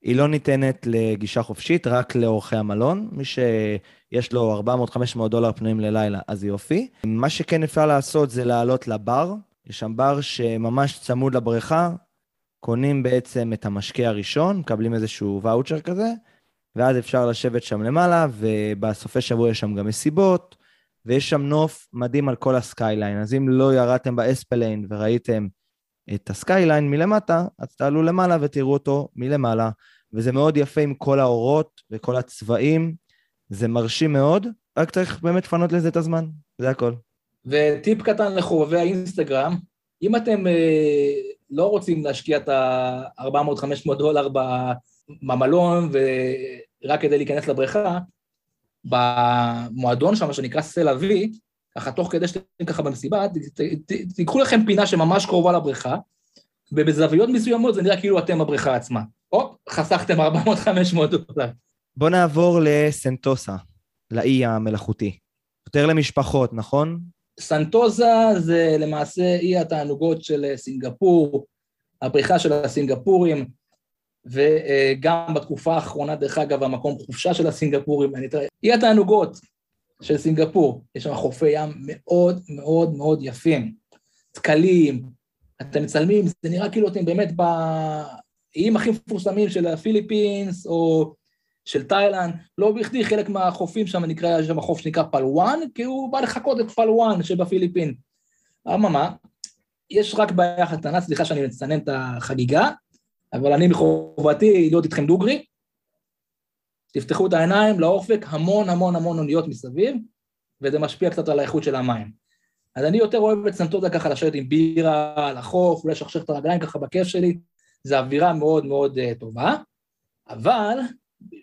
היא לא ניתנת לגישה חופשית, רק לאורחי המלון. מי שיש לו 400-500 דולר פנויים ללילה, אז יופי. מה שכן אפשר לעשות זה לעלות לבר. יש שם בר שממש צמוד לבריכה, קונים בעצם את המשקה הראשון, מקבלים איזשהו ואוצ'ר כזה, ואז אפשר לשבת שם למעלה, ובסופי שבוע יש שם גם מסיבות, ויש שם נוף מדהים על כל ה-skyline. אז אם לא ירדתם באספלנייד וראיתם את ה-skyline מלמטה, אז תעלו למעלה ותראו אותו מלמעלה, וזה מאוד יפה עם כל האורות וכל הצבעים, זה מרשים מאוד, רק צריך באמת לפנות לזה את הזמן, זה הכל. וטיפ קטן לחובבי האינסטגרם, אם אתם אה, לא רוצים להשקיע את ה-400-500 דולר במלון ורק כדי להיכנס לבריכה, במועדון שם שנקרא סל אבי, ככה תוך כדי שאתם ככה במסיבה, תיקחו לכם פינה שממש קרובה לבריכה, ובזוויות מסוימות זה נראה כאילו אתם הבריכה עצמה. או, חסכתם 400-500 דולר. בואו נעבור לסנטוסה, לאי המלאכותי. יותר למשפחות, נכון? סנטוזה זה למעשה אי התענוגות של סינגפור, הבריכה של הסינגפורים, וגם בתקופה האחרונה, דרך אגב, המקום חופשה של הסינגפורים, אני אתראה, אי התענוגות של סינגפור, יש שם חופי ים מאוד מאוד מאוד יפים, דקלים, אתם מצלמים, זה נראה כאילו אתם באמת באיים הכי מפורסמים של הפיליפינס, או של תאילנד, לא בכדי חלק מהחופים שם נקרא, יש שם חוף שנקרא פלוואן, כי הוא בא לחקות את פלוואן שבפיליפין. אממה, יש רק בעיה אחת קטנה, סליחה שאני מצנן את החגיגה, אבל אני מחובתי להיות איתכם דוגרי. תפתחו את העיניים לאופק, המון המון המון אוניות מסביב, וזה משפיע קצת על האיכות של המים. אז אני יותר אוהב את סנטוזה ככה לשבת עם בירה על החוף, אולי לשכשך את הרגליים ככה בכיף שלי, זו אווירה מאוד מאוד uh, טובה, אבל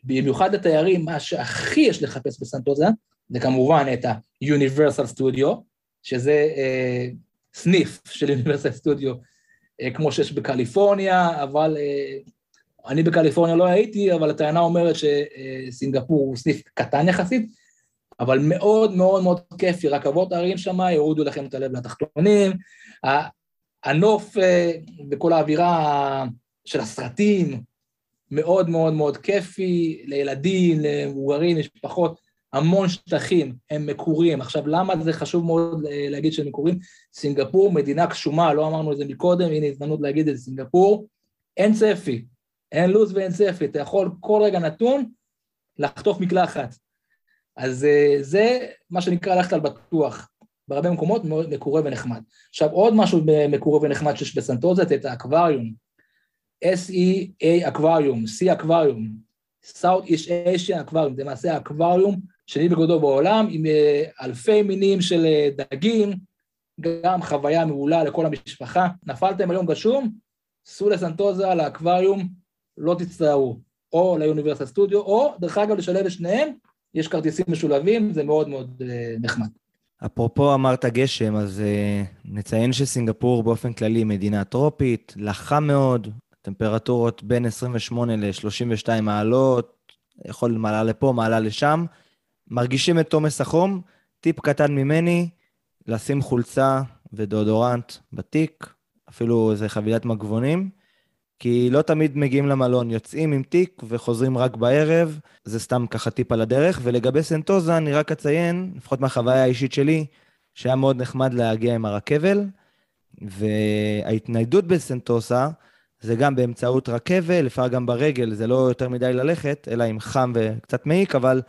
במיוחד לתיירים, מה שהכי יש לחפש בסנטוזה, זה כמובן את ה-Universal Studio, שזה uh, סניף של Universal Studio, uh, כמו שיש בקליפורניה, אבל uh, אני בקליפורניה לא הייתי, אבל הטענה אומרת שסינגפור הוא סניף קטן יחסית, אבל מאוד מאוד מאוד כיפי, רכבות הרים שם יורידו לכם את הלב לתחתונים, הנוף וכל האווירה של הסרטים, מאוד מאוד מאוד כיפי, לילדים, למבוגרים, משפחות, המון שטחים, הם מקורים. עכשיו, למה זה חשוב מאוד להגיד שהם מקורים? סינגפור, מדינה קשומה, לא אמרנו את זה מקודם, הנה הזדמנות להגיד את זה, סינגפור, אין צפי, אין לו"ז ואין צפי, אתה יכול כל רגע נתון לחטוף מקלחת. אז זה מה שנקרא ללכת על בטוח. בהרבה מקומות מקורה ונחמד. עכשיו, עוד משהו מקורה ונחמד שיש בסנטוזה, זה את האקווריום. SEA אקווריום, C אקווריום, South East Asia אקווריום, זה למעשה האקווריום שני בגודו בעולם, עם אה, אלפי מינים של אה, דגים, גם חוויה מעולה לכל המשפחה. נפלתם היום גשום, סעו לסנטוזה, לאקווריום, לא תצטערו, או לאוניברסיטה סטודיו, או דרך אגב לשלב את שניהם, יש כרטיסים משולבים, זה מאוד מאוד uh, נחמד. אפרופו אמרת גשם, אז uh, נציין שסינגפור באופן כללי מדינה טרופית, לחה מאוד, טמפרטורות בין 28 ל-32 מעלות, יכול מעלה לפה, מעלה לשם. מרגישים את תומס החום, טיפ קטן ממני, לשים חולצה ודאודורנט בתיק, אפילו איזה חבילת מגבונים, כי לא תמיד מגיעים למלון, יוצאים עם תיק וחוזרים רק בערב, זה סתם ככה טיפ על הדרך. ולגבי סנטוזה, אני רק אציין, לפחות מהחוויה האישית שלי, שהיה מאוד נחמד להגיע עם הרכבל, וההתניידות בסנטוסה, זה גם באמצעות רכבל, לפעמים גם ברגל, זה לא יותר מדי ללכת, אלא עם חם וקצת מעיק, אבל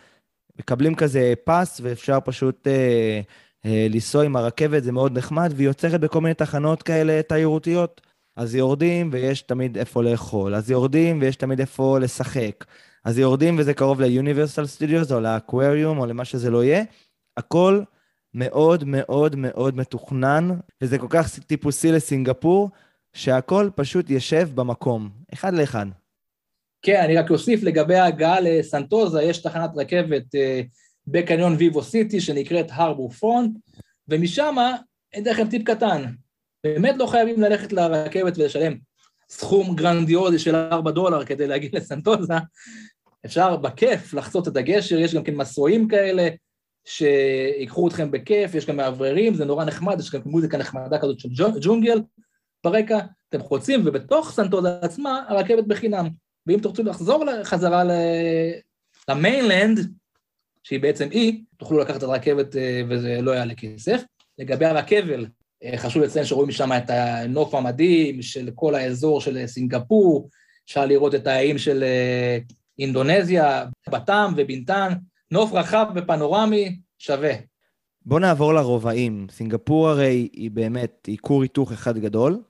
מקבלים כזה פס ואפשר פשוט אה, אה, לנסוע עם הרכבת, זה מאוד נחמד, והיא יוצרת בכל מיני תחנות כאלה תיירותיות. אז יורדים ויש תמיד איפה לאכול, אז יורדים ויש תמיד איפה לשחק, אז יורדים וזה קרוב ל-Universal Studios או לאקווריום או למה שזה לא יהיה, הכל מאוד מאוד מאוד מתוכנן, וזה כל כך טיפוסי לסינגפור, שהכל פשוט יושב במקום, אחד לאחד. כן, אני רק אוסיף לגבי ההגעה לסנטוזה, יש תחנת רכבת uh, בקניון ויבו סיטי שנקראת הרבור פרונט, ומשם אני אתן לכם טיפ קטן, באמת לא חייבים ללכת לרכבת ולשלם סכום גרנדיוזי של 4 דולר כדי להגיע לסנטוזה, אפשר בכיף לחצות את הגשר, יש גם כן מסועים כאלה שיקחו אתכם בכיף, יש גם מאווררים, זה נורא נחמד, יש גם מוזיקה נחמדה כזאת של ג'ונגל ברקע, אתם חוצים, ובתוך סנטוזה עצמה הרכבת בחינם. ואם תרצו לחזור חזרה למיינלנד, שהיא בעצם אי, תוכלו לקחת את הרכבת אה, וזה לא יעלה כסף. לגבי הרכבל, אה, חשוב לציין שרואים שם את הנוף המדהים של כל האזור של סינגפור, אפשר לראות את האיים של אה, אינדונזיה, בתם ובינתן, נוף רחב ופנורמי, שווה. בואו נעבור לרובעים. סינגפור הרי היא באמת, היא כור היתוך אחד גדול,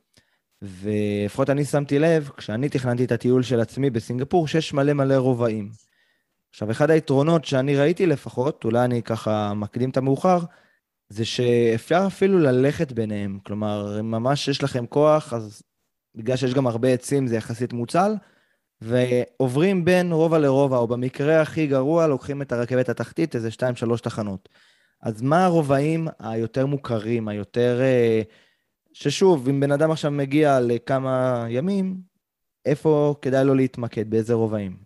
ולפחות אני שמתי לב, כשאני תכננתי את הטיול של עצמי בסינגפור, שיש מלא מלא רובעים. עכשיו, אחד היתרונות שאני ראיתי לפחות, אולי אני ככה מקדים את המאוחר, זה שאפשר אפילו ללכת ביניהם. כלומר, אם ממש יש לכם כוח, אז בגלל שיש גם הרבה עצים זה יחסית מוצל, ועוברים בין רובע לרובע, או במקרה הכי גרוע, לוקחים את הרכבת התחתית, איזה שתיים, שלוש תחנות. אז מה הרובעים היותר מוכרים, היותר... אה, ששוב, אם בן אדם עכשיו מגיע לכמה ימים, איפה כדאי לו להתמקד, באיזה רובעים?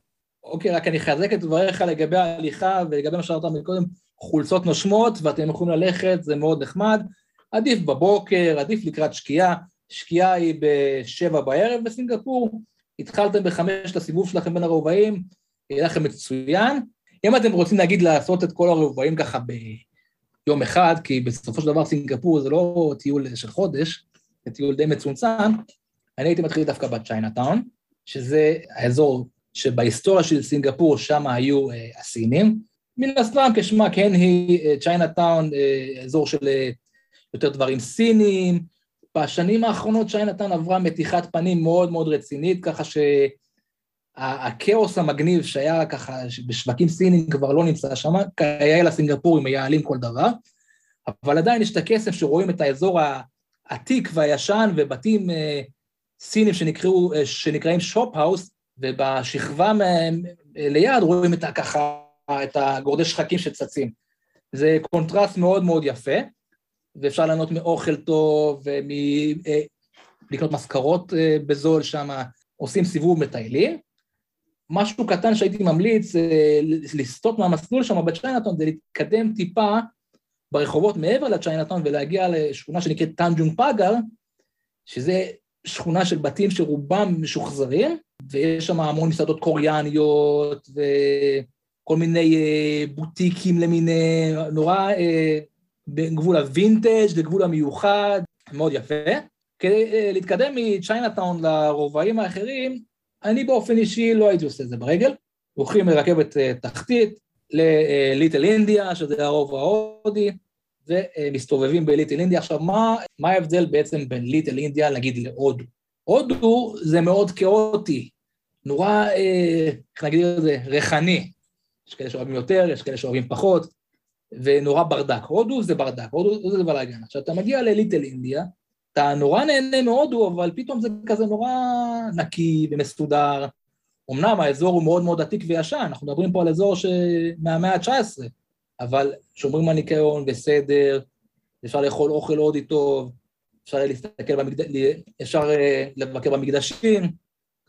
אוקיי, רק אני אחזק את דבריך לגבי ההליכה ולגבי מה שאמרת מקודם, חולצות נושמות ואתם יכולים ללכת, זה מאוד נחמד. עדיף בבוקר, עדיף לקראת שקיעה. שקיעה היא בשבע בערב בסינגפור, התחלתם בחמש את הסיבוב שלכם בין הרובעים, יהיה לכם מצוין. אם אתם רוצים להגיד לעשות את כל הרובעים ככה ביום אחד, כי בסופו של דבר סינגפור זה לא טיול של חודש, זה טיול די מצומצם, אני הייתי מתחיל דווקא בצ'יינאטאון, שזה האזור שבהיסטוריה של סינגפור שם היו אה, הסינים. מן הסתם כשמה כן היא צ'יינאטאון, אה, אזור של אה, יותר דברים סינים, בשנים האחרונות צ'יינאטאון עברה מתיחת פנים מאוד מאוד רצינית, ככה שהכאוס המגניב שהיה ככה בשווקים סינים כבר לא נמצא שם, כיאה לסינגפורים מייעלים כל דבר, אבל עדיין יש את הכסף שרואים את האזור העתיק והישן ובתים אה, סינים שנקראו, אה, שנקראים שופ-האוס, ובשכבה ליד רואים את ככה, את הגורדי שחקים שצצים. זה קונטרסט מאוד מאוד יפה. ואפשר לענות מאוכל טוב, ומלקנות אה, משכרות אה, בזול שם, עושים סיבוב מטיילים. משהו קטן שהייתי ממליץ אה, לסטות מהמסלול שם בצ'יינאטאון, זה להתקדם טיפה ברחובות מעבר לצ'יינאטאון ולהגיע לשכונה שנקראת טנג'ונג פאגר, שזה שכונה של בתים שרובם משוחזרים, ויש שם המון מסעדות קוריאניות וכל מיני בוטיקים למיני, נורא בגבול הווינטג' לגבול המיוחד, מאוד יפה. כדי אה, להתקדם מצ'יינאטאון לרובעים האחרים, אני באופן אישי לא הייתי עושה את זה ברגל. הולכים לרכבת אה, תחתית לליטל אינדיה, שזה הרוב ההודי, ומסתובבים בליטל אינדיה. עכשיו, מה, מה ההבדל בעצם בין ליטל אינדיה, נגיד, להודו? הודו זה מאוד כאוטי, נורא, אה, איך נגיד את זה, ריחני. יש כאלה שאוהבים יותר, יש כאלה שאוהבים פחות. ונורא ברדק. הודו זה ברדק, הודו זה בלאגן. עכשיו, אתה מגיע לליטל אינדיה, אתה נורא נהנה מהודו, אבל פתאום זה כזה נורא נקי ומסודר. אמנם האזור הוא מאוד מאוד עתיק וישן, אנחנו מדברים פה על אזור מהמאה ה-19, אבל שומרים על ניקיון וסדר, אפשר לאכול אוכל הודי טוב, אפשר להסתכל במקד... אפשר אה, לבקר במקדשים,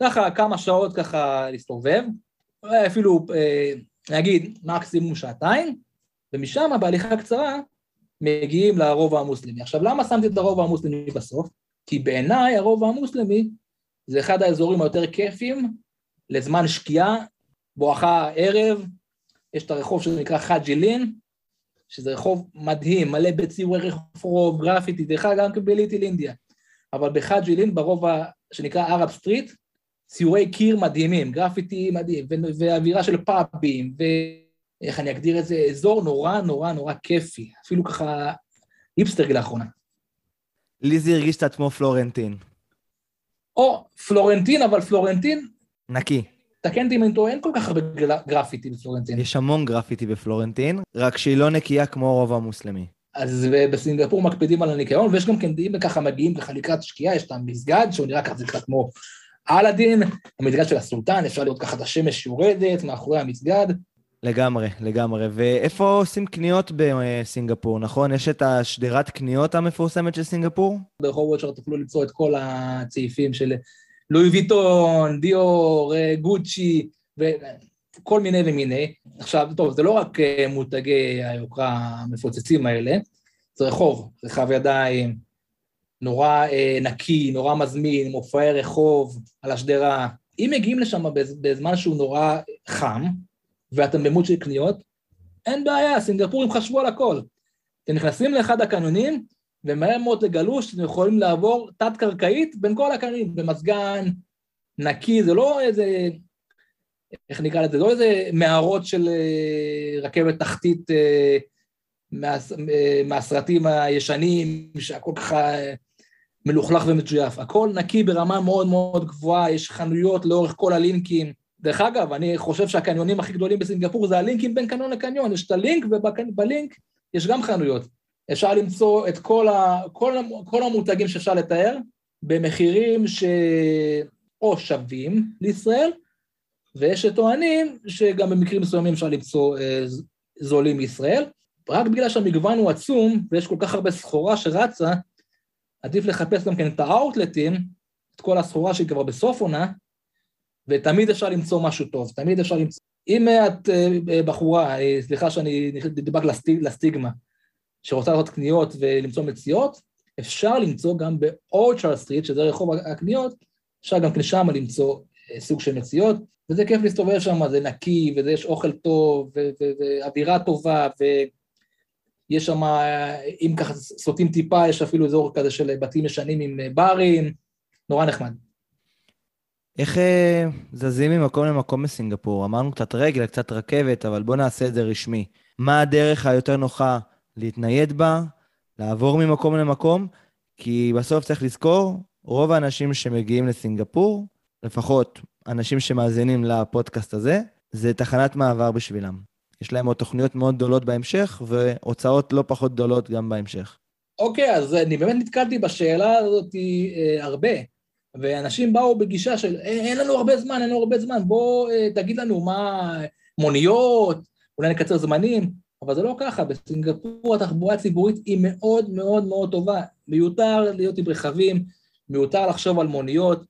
ככה כמה שעות ככה להסתובב, אפילו, אה, נגיד, מקסימום שעתיים, ומשם בהליכה קצרה מגיעים לרובע המוסלמי. עכשיו, למה שמתי את הרובע המוסלמי בסוף? כי בעיניי הרובע המוסלמי זה אחד האזורים היותר כיפים לזמן שקיעה, בואכה ערב, יש את הרחוב שנקרא חאג'ילין, שזה רחוב מדהים, מלא בציורי רחוב, גרפיטי, דרך אגב גם בליטיל אינדיה. אבל בחאג'ילין, ברובע שנקרא ערב סטריט, ציורי קיר מדהימים, גרפיטי מדהים, ואווירה של פאבים, ו... איך אני אגדיר את זה, אזור נורא נורא נורא כיפי, אפילו ככה היפסטרי לאחרונה. לי זה הרגיש את עצמו פלורנטין. או, פלורנטין, אבל פלורנטין... נקי. תקן אותי אם אני טועה, אין כל כך הרבה גרפיטי בפלורנטין. יש המון גרפיטי בפלורנטין, רק שהיא לא נקייה כמו הרובע המוסלמי. אז בסינגפור מקפידים על הניקיון, ויש גם כן, אם ככה מגיעים ככה לקראת שקיעה, יש את המסגד, שהוא נראה ככה קצת כמו אלאדין, המסגד של הסולטן, אפשר לראות ככה את השמש יורדת מאחורי המסגד, לגמרי, לגמרי. ואיפה עושים קניות בסינגפור, נכון? יש את השדרת קניות המפורסמת של סינגפור? ברחוב וואטשר תוכלו למצוא את כל הצעיפים של לואי ויטון, דיור, גוצ'י, וכל מיני ומיני. עכשיו, טוב, זה לא רק אה, מותגי היוקרה המפוצצים האלה, זה רחוב, רחב ידיים, נורא אה, נקי, נורא מזמין, מופעי רחוב על השדרה. אם מגיעים לשם בזמן שהוא נורא חם, ואתם במות של קניות, אין בעיה, סינגפורים חשבו על הכל. אתם נכנסים לאחד הקניונים, ומהר מאוד תגלו שאתם יכולים לעבור תת-קרקעית בין כל הקניונים, במזגן, נקי, זה לא איזה, איך נקרא לזה, לא איזה מערות של אה, רכבת תחתית אה, מה, אה, מהסרטים הישנים, שהכל ככה מלוכלך ומג'ויף. הכל נקי ברמה מאוד מאוד גבוהה, יש חנויות לאורך כל הלינקים. דרך אגב, אני חושב שהקניונים הכי גדולים בסינגפור זה הלינקים בין קניון לקניון, יש את הלינק ובלינק יש גם חנויות. אפשר למצוא את כל, ה, כל, כל המותגים שאפשר לתאר במחירים שאו שווים לישראל, ויש שטוענים שגם במקרים מסוימים אפשר למצוא אה, זולים לישראל. רק בגלל שהמגוון הוא עצום ויש כל כך הרבה סחורה שרצה, עדיף לחפש גם כן את האאוטלטים, את כל הסחורה שהיא כבר בסוף עונה, ותמיד אפשר למצוא משהו טוב, תמיד אפשר למצוא... אם את אה, בחורה, אה, סליחה שאני נדבק לסטיג, לסטיגמה, שרוצה לעשות קניות ולמצוא מציאות, אפשר למצוא גם באורצ'ר סטריט, שזה רחוב הקניות, אפשר גם כן שם למצוא אה, סוג של מציאות, וזה כיף להסתובב שם, זה נקי, ויש אוכל טוב, ואווירה טובה, ויש שם, אם ככה סוטים טיפה, יש אפילו אזור כזה של בתים ישנים עם ברים, נורא נחמד. איך אה, זזים ממקום למקום בסינגפור? אמרנו קצת רגל, קצת רכבת, אבל בואו נעשה את זה רשמי. מה הדרך היותר נוחה להתנייד בה, לעבור ממקום למקום? כי בסוף צריך לזכור, רוב האנשים שמגיעים לסינגפור, לפחות אנשים שמאזינים לפודקאסט הזה, זה תחנת מעבר בשבילם. יש להם עוד תוכניות מאוד גדולות בהמשך, והוצאות לא פחות גדולות גם בהמשך. אוקיי, okay, אז אני באמת נתקלתי בשאלה הזאת אה, הרבה. ואנשים באו בגישה של אין לנו הרבה זמן, אין לנו הרבה זמן, בוא אה, תגיד לנו מה, מוניות, אולי נקצר זמנים, אבל זה לא ככה, בסינגפור התחבורה הציבורית היא מאוד מאוד מאוד טובה, מיותר להיות עם רכבים, מיותר לחשוב על מוניות,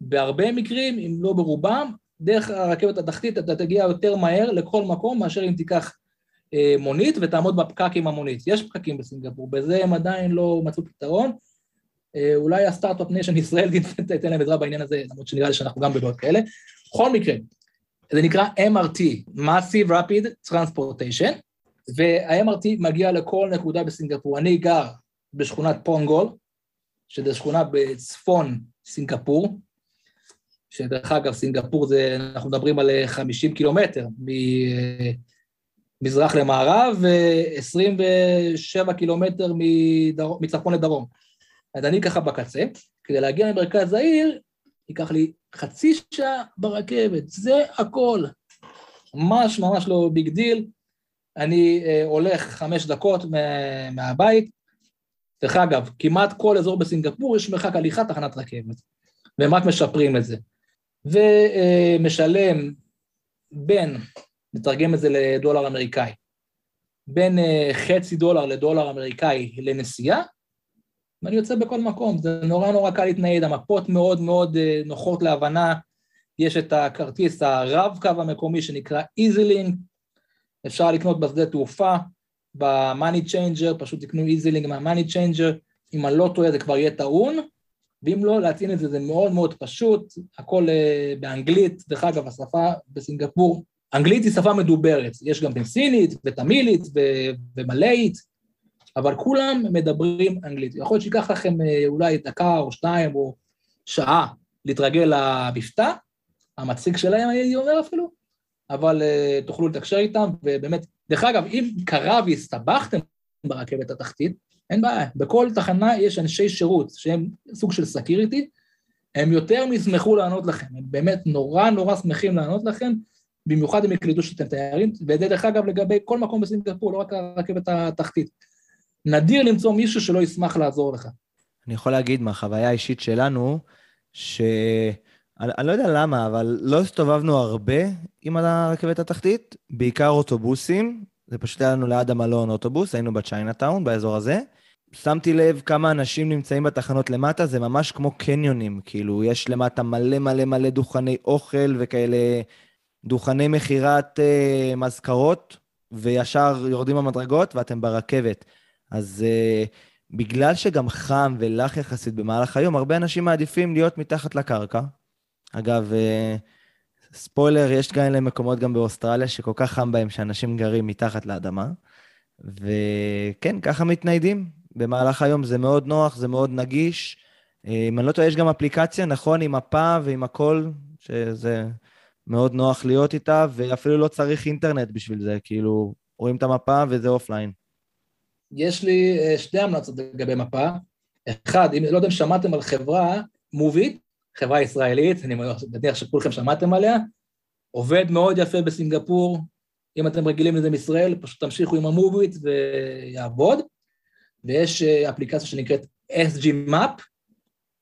בהרבה מקרים, אם לא ברובם, דרך הרכבת התחתית אתה תגיע יותר מהר לכל מקום מאשר אם תיקח אה, מונית ותעמוד בפקק עם המונית. יש פקקים בסינגפור, בזה הם עדיין לא מצאו פתרון, אה, אולי ה-startup nation ישראל תיתן להם עזרה בעניין הזה, למרות שנראה לי שאנחנו גם בבעיות כאלה. בכל מקרה, זה נקרא MRT, Massive Rapid Transportation, וה-MRT מגיע לכל נקודה בסינגפור. אני גר בשכונת פונגול, שזו שכונה בצפון סינגפור, שדרך אגב, סינגפור זה, אנחנו מדברים על 50 קילומטר ממזרח למערב, ו-27 קילומטר מצפון לדרום. אז אני ככה בקצה, כדי להגיע למרכז העיר, ייקח לי חצי שעה ברכבת, זה הכל. ממש ממש לא big deal. אני אה, הולך חמש דקות מהבית. דרך אגב, כמעט כל אזור בסינגפור יש מרחק הליכה תחנת רכבת, והם רק משפרים את זה. ומשלם בין, נתרגם את זה לדולר אמריקאי, בין אה, חצי דולר לדולר אמריקאי לנסיעה, ואני יוצא בכל מקום, זה נורא נורא קל להתנייד, המפות מאוד מאוד אה, נוחות להבנה, יש את הכרטיס הרב-קו המקומי שנקרא EasyLink, אפשר לקנות בשדה תעופה, ב-Money Changer, פשוט תקנו EasyLink מה-Money Changer, אם אני לא טועה זה כבר יהיה טעון, ואם לא, להטעין את זה זה מאוד מאוד פשוט, הכל uh, באנגלית, דרך אגב, השפה בסינגפור, אנגלית היא שפה מדוברת, יש גם בסינית ותמילית ומלאית, אבל כולם מדברים אנגלית. יכול להיות שייקח לכם אה, אולי דקה או שתיים או שעה להתרגל למבטא, המציג שלהם הייתי אומר אפילו, אבל uh, תוכלו לתקשר איתם, ובאמת, דרך אגב, אם קרה והסתבכתם ברכבת התחתית, אין בעיה, בכל תחנה יש אנשי שירות שהם סוג של סקיריטי, הם יותר משמחו לענות לכם, הם באמת נורא נורא שמחים לענות לכם, במיוחד אם יקלטו שאתם תיירים, וזה דרך אגב לגבי כל מקום בסינגפור, לא רק הרכבת התחתית. נדיר למצוא מישהו שלא ישמח לעזור לך. אני יכול להגיד מהחוויה האישית שלנו, אני, אני לא יודע למה, אבל לא הסתובבנו הרבה עם הרכבת התחתית, בעיקר אוטובוסים. זה פשוט היה לנו ליד המלון אוטובוס, היינו בצ'יינאטאון, באזור הזה. שמתי לב כמה אנשים נמצאים בתחנות למטה, זה ממש כמו קניונים, כאילו, יש למטה מלא מלא מלא דוכני אוכל וכאלה דוכני מכירת אה, מזכרות, וישר יורדים במדרגות ואתם ברכבת. אז אה, בגלל שגם חם ולח יחסית במהלך היום, הרבה אנשים מעדיפים להיות מתחת לקרקע. אגב, אה, ספוילר, יש כאלה מקומות גם באוסטרליה שכל כך חם בהם שאנשים גרים מתחת לאדמה. וכן, ככה מתניידים. במהלך היום זה מאוד נוח, זה מאוד נגיש. אה, אם אני לא טועה, יש גם אפליקציה, נכון, עם מפה ועם הכל, שזה מאוד נוח להיות איתה, ואפילו לא צריך אינטרנט בשביל זה, כאילו, רואים את המפה וזה אופליין. יש לי אה, שתי המלצות לגבי מפה. אחד, אם לא יודע אם שמעתם על חברה מובית, חברה ישראלית, אני מניח שכולכם שמעתם עליה, עובד מאוד יפה בסינגפור, אם אתם רגילים לזה מישראל, פשוט תמשיכו עם המובית ויעבוד. ויש אה, אפליקציה שנקראת SG Map,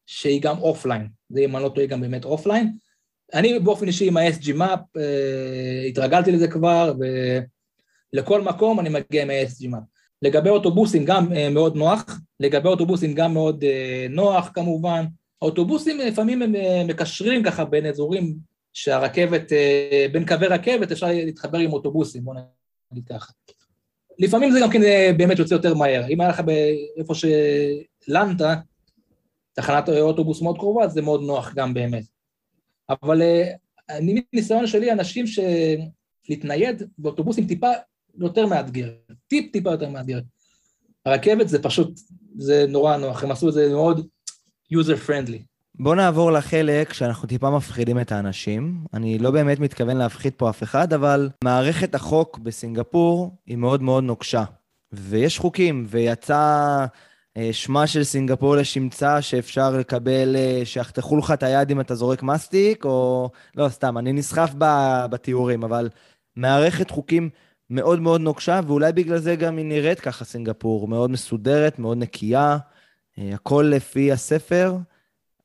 שהיא גם offline, זה אם אני לא טועה גם באמת offline. אני באופן אישי עם ה-SG Map, אה, התרגלתי לזה כבר, ולכל מקום אני מגיע עם ה-SG Map. לגבי אוטובוסים גם אה, מאוד נוח, לגבי אוטובוסים גם מאוד נוח כמובן. האוטובוסים לפעמים הם מקשרים ככה בין אזורים שהרכבת, בין קווי רכבת אפשר להתחבר עם אוטובוסים, בוא נגיד ככה. לפעמים זה גם כן אה, באמת יוצא יותר מהר. אם היה לך באיפה שלנת, תחנת אוטובוס מאוד קרובה, זה מאוד נוח גם באמת. אבל אה, אני, מניסיון שלי, אנשים שלהתנייד באוטובוסים טיפה יותר מאתגר, טיפ-טיפה יותר מאתגר. הרכבת זה פשוט, זה נורא נוח, הם עשו את זה מאוד user friendly. בואו נעבור לחלק שאנחנו טיפה מפחידים את האנשים. אני לא באמת מתכוון להפחיד פה אף אחד, אבל מערכת החוק בסינגפור היא מאוד מאוד נוקשה. ויש חוקים, ויצא אה, שמה של סינגפור לשמצה שאפשר לקבל, אה, שיחתכו לך את היד אם אתה זורק מסטיק, או... לא, סתם, אני נסחף בתיאורים, אבל מערכת חוקים מאוד מאוד נוקשה, ואולי בגלל זה גם היא נראית ככה סינגפור, מאוד מסודרת, מאוד נקייה, אה, הכל לפי הספר.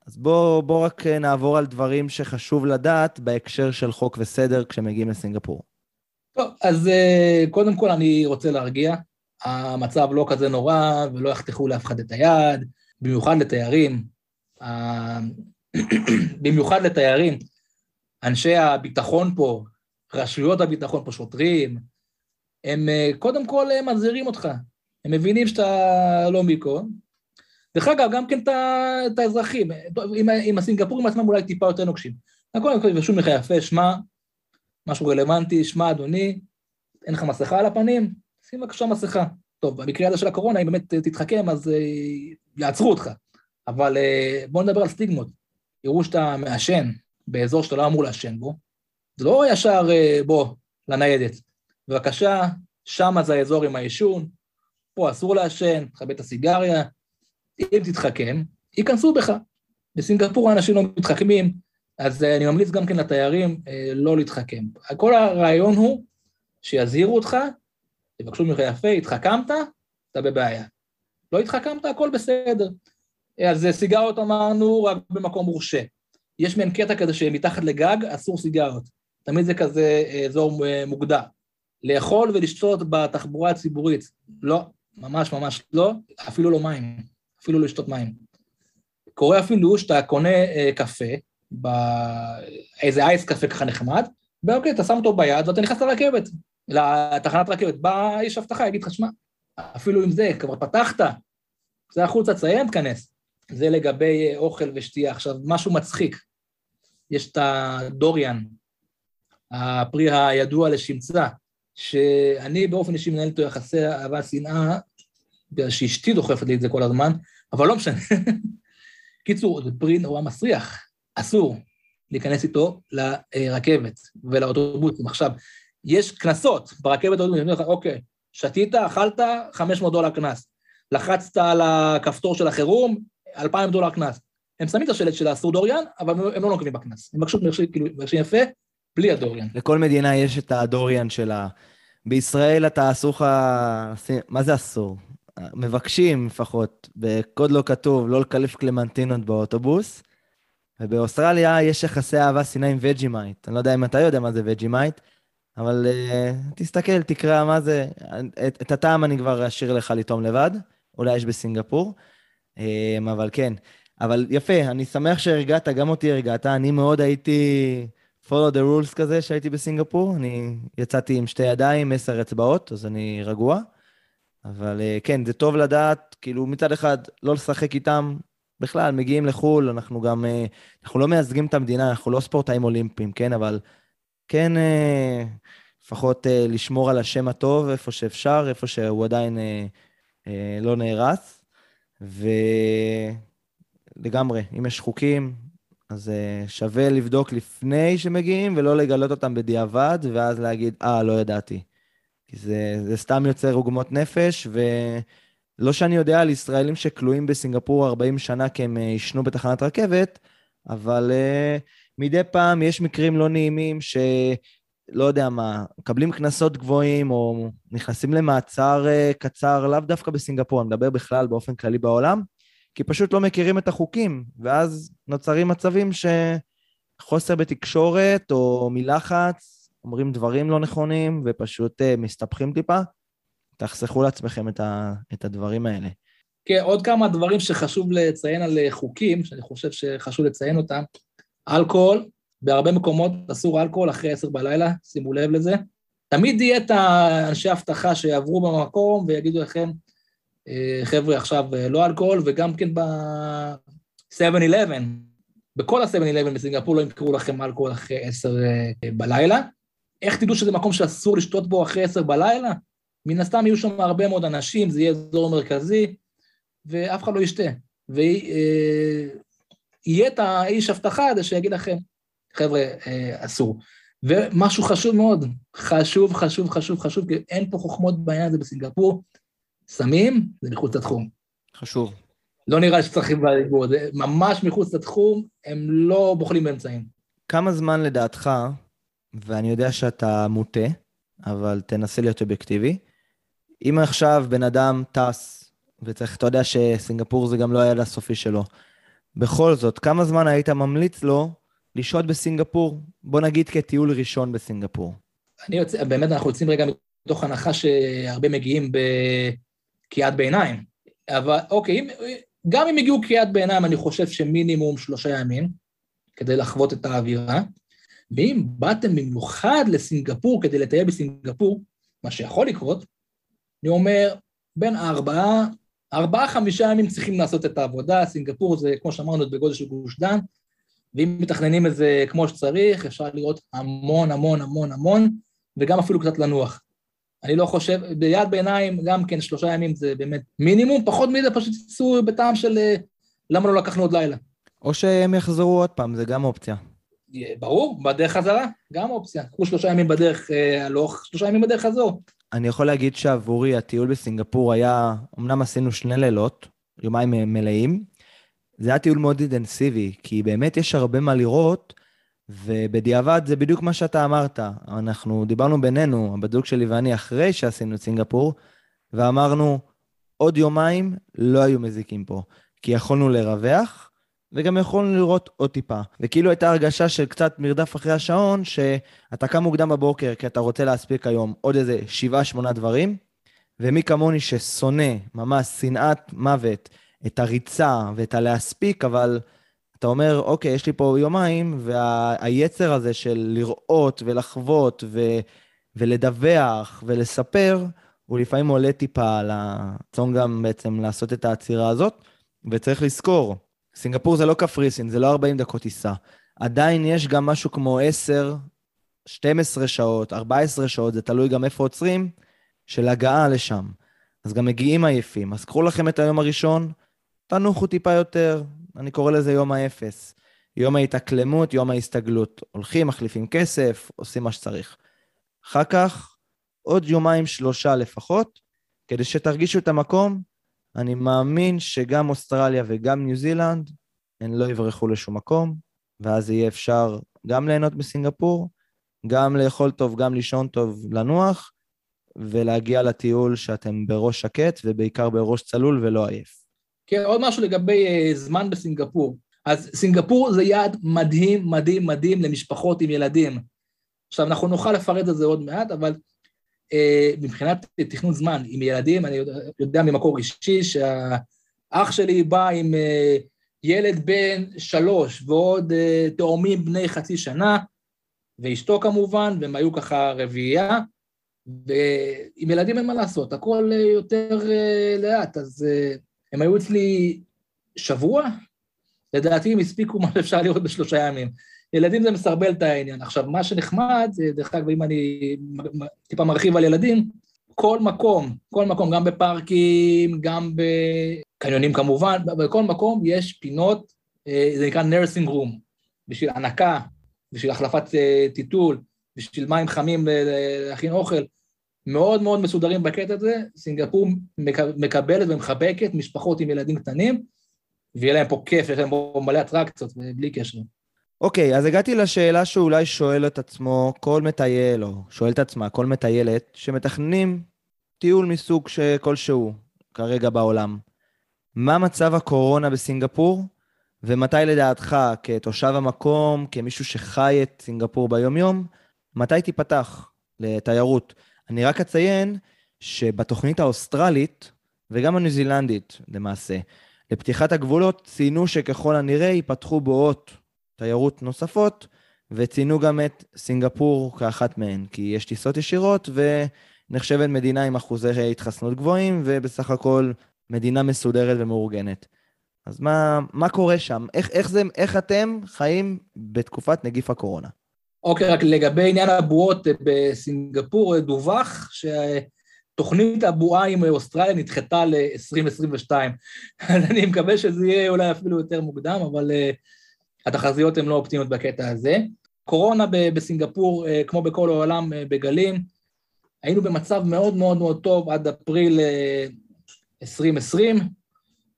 אז בואו בוא רק אה, נעבור על דברים שחשוב לדעת בהקשר של חוק וסדר כשמגיעים לסינגפור. טוב, אז אה, קודם כל אני רוצה להרגיע, המצב לא כזה נורא ולא יחתכו לאף אחד את היד, במיוחד לתיירים. במיוחד לתיירים, אנשי הביטחון פה, רשויות הביטחון פה, שוטרים, הם אה, קודם כל מזהירים אותך. הם מבינים שאתה לא מיקו, דרך אגב, גם כן את האזרחים, עם, עם הסינגפורים עצמם אולי טיפה יותר נוקשים. קודם כל יבשו ממך יפה, שמע, משהו רלוונטי, שמע אדוני, אין לך מסכה על הפנים, שים בבקשה מסכה. טוב, במקרה הזה של הקורונה, אם באמת תתחכם, אז uh, יעצרו אותך. אבל uh, בוא נדבר על סטיגמות. יראו שאתה מעשן באזור שאתה לא אמור לעשן בו, זה לא ישר בוא, לניידת. בבקשה, שמה זה האזור עם העישון, פה אסור לעשן, תכבד את הסיגריה, אם תתחכם, ייכנסו בך. בסינגפור האנשים לא מתחכמים, אז אה, אני ממליץ גם כן לתיירים אה, לא להתחכם. כל הרעיון הוא שיזהירו אותך, יבקשו ממך יפה, התחכמת, אתה בבעיה. לא התחכמת, הכל בסדר. אז אה, סיגרות אמרנו רק במקום מורשה. יש מעין קטע כזה שמתחת לגג אסור סיגרות. תמיד זה כזה אזור מוגדר. לאכול ולשתות בתחבורה הציבורית, לא, ממש ממש לא, אפילו לא מים. אפילו לשתות מים. קורה אפילו שאתה קונה אה, קפה, איזה אייס קפה ככה נחמד, ואוקיי, אתה שם אותו ביד ואתה נכנס לרכבת, לתחנת רכבת. בא איש אבטחה, יגיד לך, שמע, אפילו עם זה, כבר פתחת, זה החוצה, תסיים, תכנס. זה לגבי אה, אוכל ושתייה. עכשיו, משהו מצחיק. יש את הדוריאן, הפרי הידוע לשמצה, שאני באופן אישי מנהל איתו יחסי אהבה שנאה בגלל שאשתי דוחפת לי את זה כל הזמן, אבל לא משנה. קיצור, זה פרי נורא מסריח, אסור להיכנס איתו לרכבת ולאוטובוסים. עכשיו, יש קנסות ברכבת אני אומר לך, אוקיי, שתית, אכלת, 500 דולר קנס. לחצת על הכפתור של החירום, 2,000 דולר קנס. הם שמים את השלט של האסור דוריאן, אבל הם לא נוקבים בקנס. הם מרשים כאילו, יפה, בלי הדוריאן. לכל מדינה יש את הדוריאן שלה. בישראל אתה אסור לך... מה זה אסור? מבקשים לפחות, בקוד לא כתוב, לא לקלף קלמנטינות באוטובוס, ובאוסטרליה יש יחסי אהבה שנאה עם וג'ימייט. אני לא יודע אם אתה יודע מה זה וג'ימייט, אבל uh, תסתכל, תקרא מה זה. את, את הטעם אני כבר אשאיר לך לטעום לבד, אולי יש בסינגפור, um, אבל כן. אבל יפה, אני שמח שהרגעת, גם אותי הרגעת. אני מאוד הייתי follow the rules כזה שהייתי בסינגפור. אני יצאתי עם שתי ידיים, עשר אצבעות, אז אני רגוע. אבל uh, כן, זה טוב לדעת, כאילו מצד אחד לא לשחק איתם, בכלל, מגיעים לחו"ל, אנחנו גם, uh, אנחנו לא מייצגים את המדינה, אנחנו לא ספורטאים אולימפיים, כן? אבל כן, uh, לפחות לשמור על השם הטוב איפה שאפשר, איפה שהוא עדיין לא נהרס. ולגמרי, אם יש חוקים, אז uh, שווה לבדוק לפני שמגיעים, ולא לגלות אותם בדיעבד, ואז להגיד, אה, לא ידעתי. כי זה, זה סתם יוצר עוגמות נפש, ולא שאני יודע על ישראלים שכלואים בסינגפור 40 שנה כי הם עישנו בתחנת רכבת, אבל uh, מדי פעם יש מקרים לא נעימים ש... לא יודע מה, מקבלים קנסות גבוהים או נכנסים למעצר uh, קצר, לאו דווקא בסינגפור, אני מדבר בכלל באופן כללי בעולם, כי פשוט לא מכירים את החוקים, ואז נוצרים מצבים שחוסר בתקשורת או מלחץ אומרים דברים לא נכונים ופשוט uh, מסתבכים טיפה, תחסכו לעצמכם את, ה, את הדברים האלה. כן, עוד כמה דברים שחשוב לציין על אה, חוקים, שאני חושב שחשוב לציין אותם. אלכוהול, בהרבה מקומות אסור אלכוהול אחרי עשר בלילה, שימו לב לזה. תמיד יהיה את האנשי אבטחה שיעברו במקום ויגידו לכם, אה, חבר'ה, עכשיו לא אלכוהול, וגם כן ב-7-11, בכל ה-7-11 בסינגפור לא ימכרו לכם אלכוהול אחרי עשר בלילה. איך תדעו שזה מקום שאסור לשתות בו אחרי עשר בלילה? מן הסתם יהיו שם הרבה מאוד אנשים, זה יהיה אזור מרכזי, ואף אחד לא ישתה. ויהיה אה, את האיש אבטחה הזה שיגיד לכם, חבר'ה, אה, אסור. ומשהו חשוב מאוד, חשוב, חשוב, חשוב, חשוב, כי אין פה חוכמות בעניין הזה בסינגפור, סמים זה מחוץ לתחום. חשוב. לא נראה שצריכים בדיבור, זה ממש מחוץ לתחום, הם לא בוחלים באמצעים. כמה זמן לדעתך ואני יודע שאתה מוטה, אבל תנסה להיות אובייקטיבי. אם עכשיו בן אדם טס, וצריך, אתה יודע שסינגפור זה גם לא היעד הסופי שלו, בכל זאת, כמה זמן היית ממליץ לו לשהות בסינגפור? בוא נגיד כטיול ראשון בסינגפור. אני יוצא, באמת אנחנו יוצאים רגע מתוך הנחה שהרבה מגיעים בקריאת ביניים. אבל אוקיי, גם אם הגיעו קריאת ביניים, אני חושב שמינימום שלושה ימים, כדי לחוות את האווירה. ואם באתם במיוחד לסינגפור כדי לטייל בסינגפור, מה שיכול לקרות, אני אומר, בין ארבעה, ארבעה, חמישה ימים צריכים לעשות את העבודה, סינגפור זה, כמו שאמרנו, בגודל של גוש דן, ואם מתכננים את זה כמו שצריך, אפשר לראות המון, המון, המון, המון, וגם אפילו קצת לנוח. אני לא חושב, ביד ביניים, גם כן שלושה ימים זה באמת מינימום, פחות מזה פשוט תצאו בטעם של אה, למה לא לקחנו עוד לילה. או שהם יחזרו עוד פעם, זה גם אופציה. ברור, בדרך חזרה, גם אופציה. קחו שלושה ימים בדרך אה, הלוך, שלושה ימים בדרך חזור. אני יכול להגיד שעבורי הטיול בסינגפור היה, אמנם עשינו שני לילות, יומיים מלאים, זה היה טיול מאוד אינטנסיבי, כי באמת יש הרבה מה לראות, ובדיעבד זה בדיוק מה שאתה אמרת. אנחנו דיברנו בינינו, הבת זוג שלי ואני, אחרי שעשינו את סינגפור, ואמרנו, עוד יומיים לא היו מזיקים פה, כי יכולנו לרווח, וגם יכולנו לראות עוד טיפה. וכאילו הייתה הרגשה של קצת מרדף אחרי השעון, שאתה קם מוקדם בבוקר כי אתה רוצה להספיק היום עוד איזה שבעה, שמונה דברים, ומי כמוני ששונא, ממש שנאת מוות, את הריצה ואת הלהספיק, אבל אתה אומר, אוקיי, יש לי פה יומיים, והיצר וה- הזה של לראות ולחוות ו- ולדווח ולספר, הוא לפעמים עולה טיפה על הרצון גם בעצם לעשות את העצירה הזאת, וצריך לזכור, סינגפור זה לא קפריסין, זה לא 40 דקות טיסה. עדיין יש גם משהו כמו 10, 12 שעות, 14 שעות, זה תלוי גם איפה עוצרים, של הגעה לשם. אז גם מגיעים עייפים. אז קחו לכם את היום הראשון, תנוחו טיפה יותר, אני קורא לזה יום האפס. יום ההתאקלמות, יום ההסתגלות. הולכים, מחליפים כסף, עושים מה שצריך. אחר כך, עוד יומיים שלושה לפחות, כדי שתרגישו את המקום, אני מאמין שגם אוסטרליה וגם ניו זילנד, הן לא יברחו לשום מקום, ואז יהיה אפשר גם ליהנות בסינגפור, גם לאכול טוב, גם לישון טוב, לנוח, ולהגיע לטיול שאתם בראש שקט, ובעיקר בראש צלול ולא עייף. כן, עוד משהו לגבי uh, זמן בסינגפור. אז סינגפור זה יעד מדהים, מדהים, מדהים למשפחות עם ילדים. עכשיו, אנחנו נוכל לפרט את זה עוד מעט, אבל אה, מבחינת תכנון זמן עם ילדים, אני יודע, יודע ממקור אישי שהאח שלי בא עם אה, ילד בן שלוש ועוד אה, תאומים בני חצי שנה, ואשתו כמובן, והם היו ככה רביעייה, ועם ילדים אין מה לעשות, הכל אה, יותר אה, לאט, אז אה, הם היו אצלי שבוע, לדעתי הם הספיקו מה שאפשר לראות בשלושה ימים. ילדים זה מסרבל את העניין. עכשיו, מה שנחמד, דרך אגב, אם אני טיפה מרחיב על ילדים, כל מקום, כל מקום, גם בפארקים, גם בקניונים כמובן, בכל מקום יש פינות, זה נקרא nursing room, בשביל הנקה, בשביל החלפת טיטול, בשביל מים חמים להכין אוכל, מאוד מאוד מסודרים בקטע הזה, סינגפור מקבלת ומחבקת משפחות עם ילדים קטנים, ויהיה להם פה כיף, יש להם פה מלא אטרקציות, בלי קשר. אוקיי, okay, אז הגעתי לשאלה שאולי שואל את עצמו כל מטייל, או שואל את עצמה כל מטיילת, שמתכננים טיול מסוג כלשהו כרגע בעולם. מה מצב הקורונה בסינגפור, ומתי לדעתך, כתושב המקום, כמישהו שחי את סינגפור ביומיום, מתי תיפתח לתיירות? אני רק אציין שבתוכנית האוסטרלית, וגם הניו זילנדית למעשה, לפתיחת הגבולות ציינו שככל הנראה ייפתחו בועות תיירות נוספות, וציינו גם את סינגפור כאחת מהן, כי יש טיסות ישירות ונחשבת מדינה עם אחוזי התחסנות גבוהים, ובסך הכל מדינה מסודרת ומאורגנת. אז מה, מה קורה שם? איך, איך, זה, איך אתם חיים בתקופת נגיף הקורונה? אוקיי, רק לגבי עניין הבועות בסינגפור, דווח שתוכנית הבועה עם אוסטרליה נדחתה ל-2022. אני מקווה שזה יהיה אולי אפילו יותר מוקדם, אבל uh, התחזיות הן לא אופטימיות בקטע הזה. קורונה בסינגפור, uh, כמו בכל העולם, uh, בגלים, היינו במצב מאוד מאוד מאוד טוב עד אפריל 2020,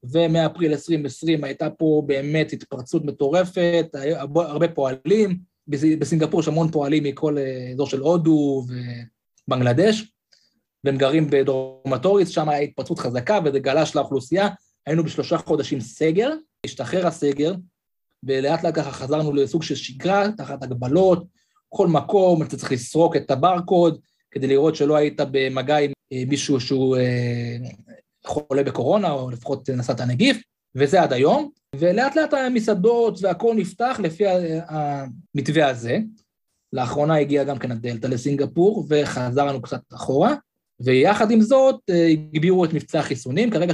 ומאפריל 2020 הייתה פה באמת התפרצות מטורפת, הרבה פועלים, בסינגפור יש המון פועלים מכל אה, אזור של הודו ובנגלדש, והם גרים בדרומטוריס, שם הייתה התפרצות חזקה וזה גלש לאוכלוסייה. היינו בשלושה חודשים סגר, השתחרר הסגר, ולאט לאט ככה חזרנו לסוג של שגרה, תחת הגבלות, כל מקום, אתה צריך לסרוק את הברקוד, כדי לראות שלא היית במגע עם אה, מישהו שהוא אה, חולה בקורונה, או לפחות נשאת הנגיף. וזה עד היום, ולאט לאט המסעדות והכל נפתח לפי המתווה הזה. לאחרונה הגיע גם כן הדלתא לסינגפור, וחזרנו קצת אחורה, ויחד עם זאת הגבירו את מבצע החיסונים, כרגע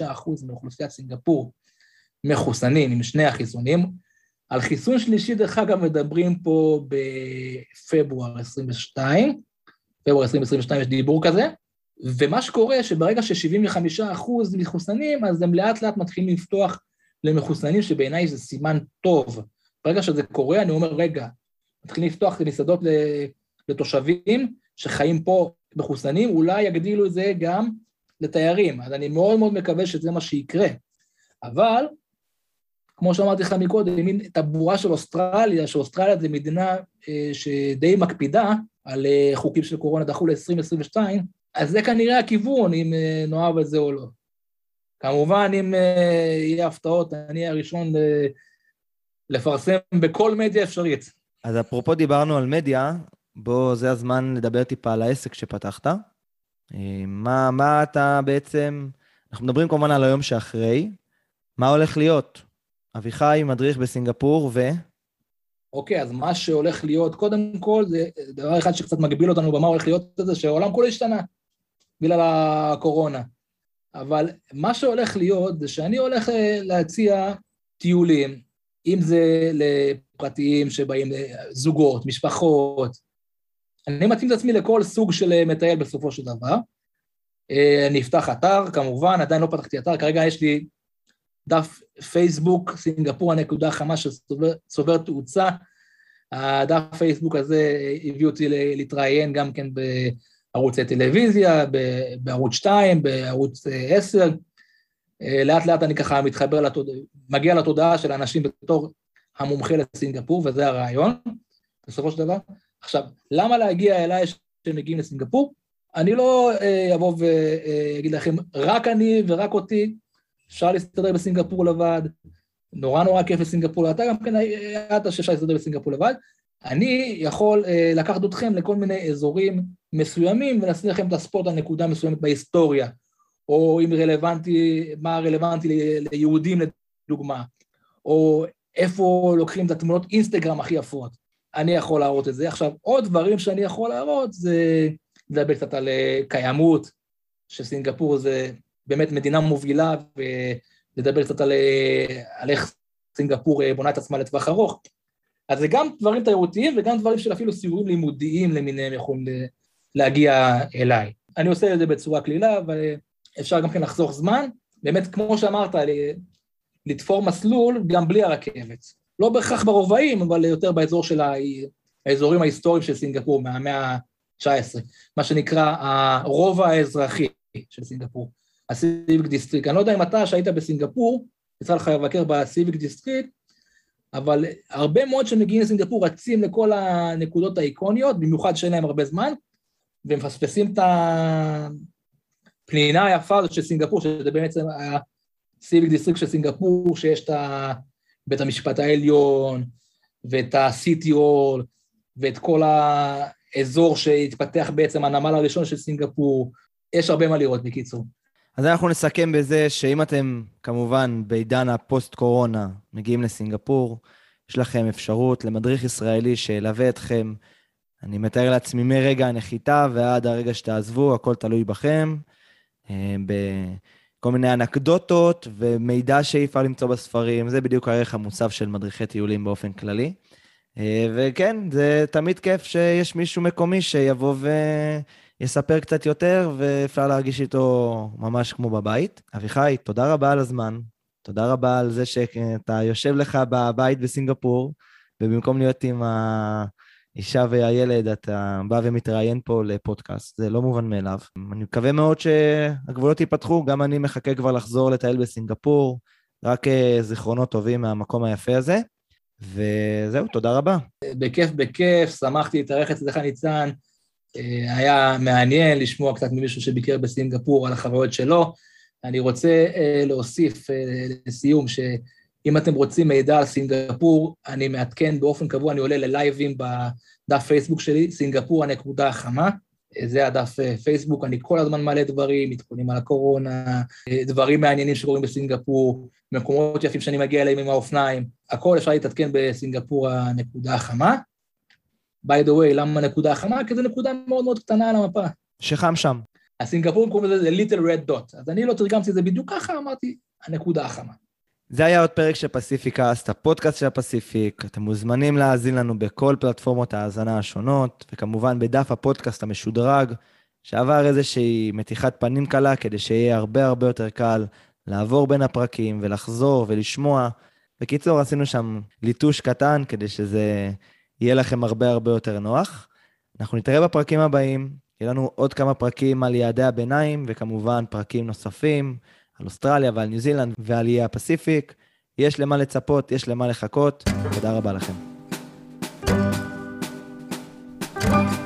75% מאוכלוסיית סינגפור מחוסנים עם שני החיסונים. על חיסון שלישי, דרך אגב, מדברים פה בפברואר 22, פברואר 2022 יש דיבור כזה, ומה שקורה, שברגע ש-75% מחוסנים, אז הם לאט לאט מתחילים לפתוח למחוסנים, שבעיניי זה סימן טוב. ברגע שזה קורה, אני אומר, רגע, מתחילים לפתוח מסעדות לתושבים שחיים פה מחוסנים, אולי יגדילו את זה גם לתיירים. אז אני מאוד מאוד מקווה שזה מה שיקרה. אבל, כמו שאמרתי לך מקודם, מין טבורה של אוסטרליה, שאוסטרליה זה מדינה אה, שדי מקפידה על אה, חוקים של קורונה דחו ל-2022, אז זה כנראה הכיוון, אם אה, נאהב את זה או לא. כמובן, אם אה, יהיה הפתעות, אני הראשון לפרסם בכל מדיה אפשרית. אז אפרופו דיברנו על מדיה, בוא, זה הזמן לדבר טיפה על העסק שפתחת. אה, מה, מה אתה בעצם, אנחנו מדברים כמובן על היום שאחרי, מה הולך להיות? אביחי מדריך בסינגפור ו... אוקיי, אז מה שהולך להיות, קודם כל, זה דבר אחד שקצת מגביל אותנו במה הולך להיות, זה שהעולם כולו השתנה. בגלל הקורונה. אבל מה שהולך להיות זה שאני הולך אה, להציע טיולים, אם זה לפרטיים שבאים זוגות, משפחות. אני מתאים את עצמי לכל סוג של אה, מטייל בסופו של דבר. אה, אני אפתח אתר, כמובן, עדיין לא פתחתי אתר, כרגע יש לי דף פייסבוק, סינגפור הנקודה חמה שצובר תאוצה. הדף פייסבוק הזה הביא אותי להתראיין גם כן ערוצי טלוויזיה, בערוץ 2, בערוץ 10. אה, אה, לאט לאט אני ככה מתחבר, לתוד... מגיע לתודעה של האנשים בתור המומחה לסינגפור, וזה הרעיון, בסופו של דבר. עכשיו, למה להגיע אליי כשמגיעים לסינגפור? אני לא אה, אבוא ואגיד לכם, רק אני ורק אותי, אפשר להסתדר בסינגפור לבד, נורא נורא כיף לסינגפור, אתה גם כן ידעת שאפשר להסתדר בסינגפור לבד. אני יכול אה, לקחת אתכם לכל מיני אזורים מסוימים ולשים לכם את הספורט על נקודה מסוימת בהיסטוריה, או אם רלוונטי, מה רלוונטי ליהודים לדוגמה, או איפה לוקחים את התמונות אינסטגרם הכי יפות. אני יכול להראות את זה. עכשיו, עוד דברים שאני יכול להראות זה לדבר קצת על אה, קיימות, שסינגפור זה באמת מדינה מובילה, ולדבר קצת על, אה, על איך סינגפור אה, בונה את עצמה לטווח ארוך. אז זה גם דברים תיירותיים וגם דברים של אפילו סיורים לימודיים למיניהם יכולים להגיע אליי. אני עושה את זה בצורה קלילה, אבל אפשר גם כן לחסוך זמן. באמת, כמו שאמרת, לתפור מסלול גם בלי הרכבת. לא בהכרח ברובעים, אבל יותר באזור של האזורים ההיסטוריים של סינגפור, מהמאה ה-19, מה שנקרא הרובע האזרחי של סינגפור, ה Civic District. אני לא יודע אם אתה, שהיית בסינגפור, יצא לך לבקר ב Civic District, אבל הרבה מאוד שמגיעים לסינגפור רצים לכל הנקודות האיקוניות, במיוחד שאין להם הרבה זמן, ומפספסים את הפנינה היפה הזאת של סינגפור, שזה בעצם ה Civic District של סינגפור, שיש את בית המשפט העליון, ואת ה City Hall, ואת כל האזור שהתפתח בעצם הנמל הראשון של סינגפור. יש הרבה מה לראות, בקיצור. אז אנחנו נסכם בזה שאם אתם, כמובן, בעידן הפוסט-קורונה, מגיעים לסינגפור, יש לכם אפשרות למדריך ישראלי שילווה אתכם. אני מתאר לעצמי מרגע הנחיתה ועד הרגע שתעזבו, הכל תלוי בכם. אה, בכל מיני אנקדוטות ומידע שאי אפשר למצוא בספרים, זה בדיוק הערך המוסף של מדריכי טיולים באופן כללי. אה, וכן, זה תמיד כיף שיש מישהו מקומי שיבוא ו... יספר קצת יותר, ואפשר להרגיש איתו ממש כמו בבית. אביחי, תודה רבה על הזמן. תודה רבה על זה שאתה יושב לך בבית בסינגפור, ובמקום להיות עם האישה והילד, אתה בא ומתראיין פה לפודקאסט. זה לא מובן מאליו. אני מקווה מאוד שהגבולות ייפתחו, גם אני מחכה כבר לחזור לטייל בסינגפור, רק אה, זיכרונות טובים מהמקום היפה הזה. וזהו, תודה רבה. בכיף, בכיף, שמחתי להתארח אצלך, ניצן. אה, היה מעניין לשמוע קצת ממישהו שביקר בסינגפור על החוויות שלו. אני רוצה אה, להוסיף אה, לסיום, שאם אתם רוצים מידע על סינגפור, אני מעדכן באופן קבוע, אני עולה ללייבים בדף פייסבוק שלי, סינגפור הנקודה החמה. זה הדף פייסבוק, אני כל הזמן מעלה דברים, מתכונים על הקורונה, דברים מעניינים שקורים בסינגפור, מקומות יפים שאני מגיע אליהם עם האופניים, הכל אפשר להתעדכן בסינגפור הנקודה החמה. By the way, למה נקודה חמה? כי זו נקודה מאוד מאוד קטנה על המפה. שחם שם. הסינגפורים קוראים לזה little red dot. אז אני לא תרגמתי את זה בדיוק ככה, אמרתי, הנקודה החמה. זה היה עוד פרק של פסיפיקאסט, הפודקאסט של הפסיפיק. אתם מוזמנים להאזין לנו בכל פלטפורמות ההאזנה השונות, וכמובן בדף הפודקאסט המשודרג, שעבר איזושהי מתיחת פנים קלה, כדי שיהיה הרבה הרבה יותר קל לעבור בין הפרקים ולחזור ולשמוע. בקיצור, עשינו שם ליטוש קטן כדי שזה יהיה לכם הרבה הרבה יותר נוח. אנחנו נתראה בפרקים הבאים, יהיה לנו עוד כמה פרקים על יעדי הביניים, וכמובן פרקים נוספים על אוסטרליה ועל ניו זילנד ועל איי הפסיפיק. יש למה לצפות, יש למה לחכות. תודה רבה לכם. thank you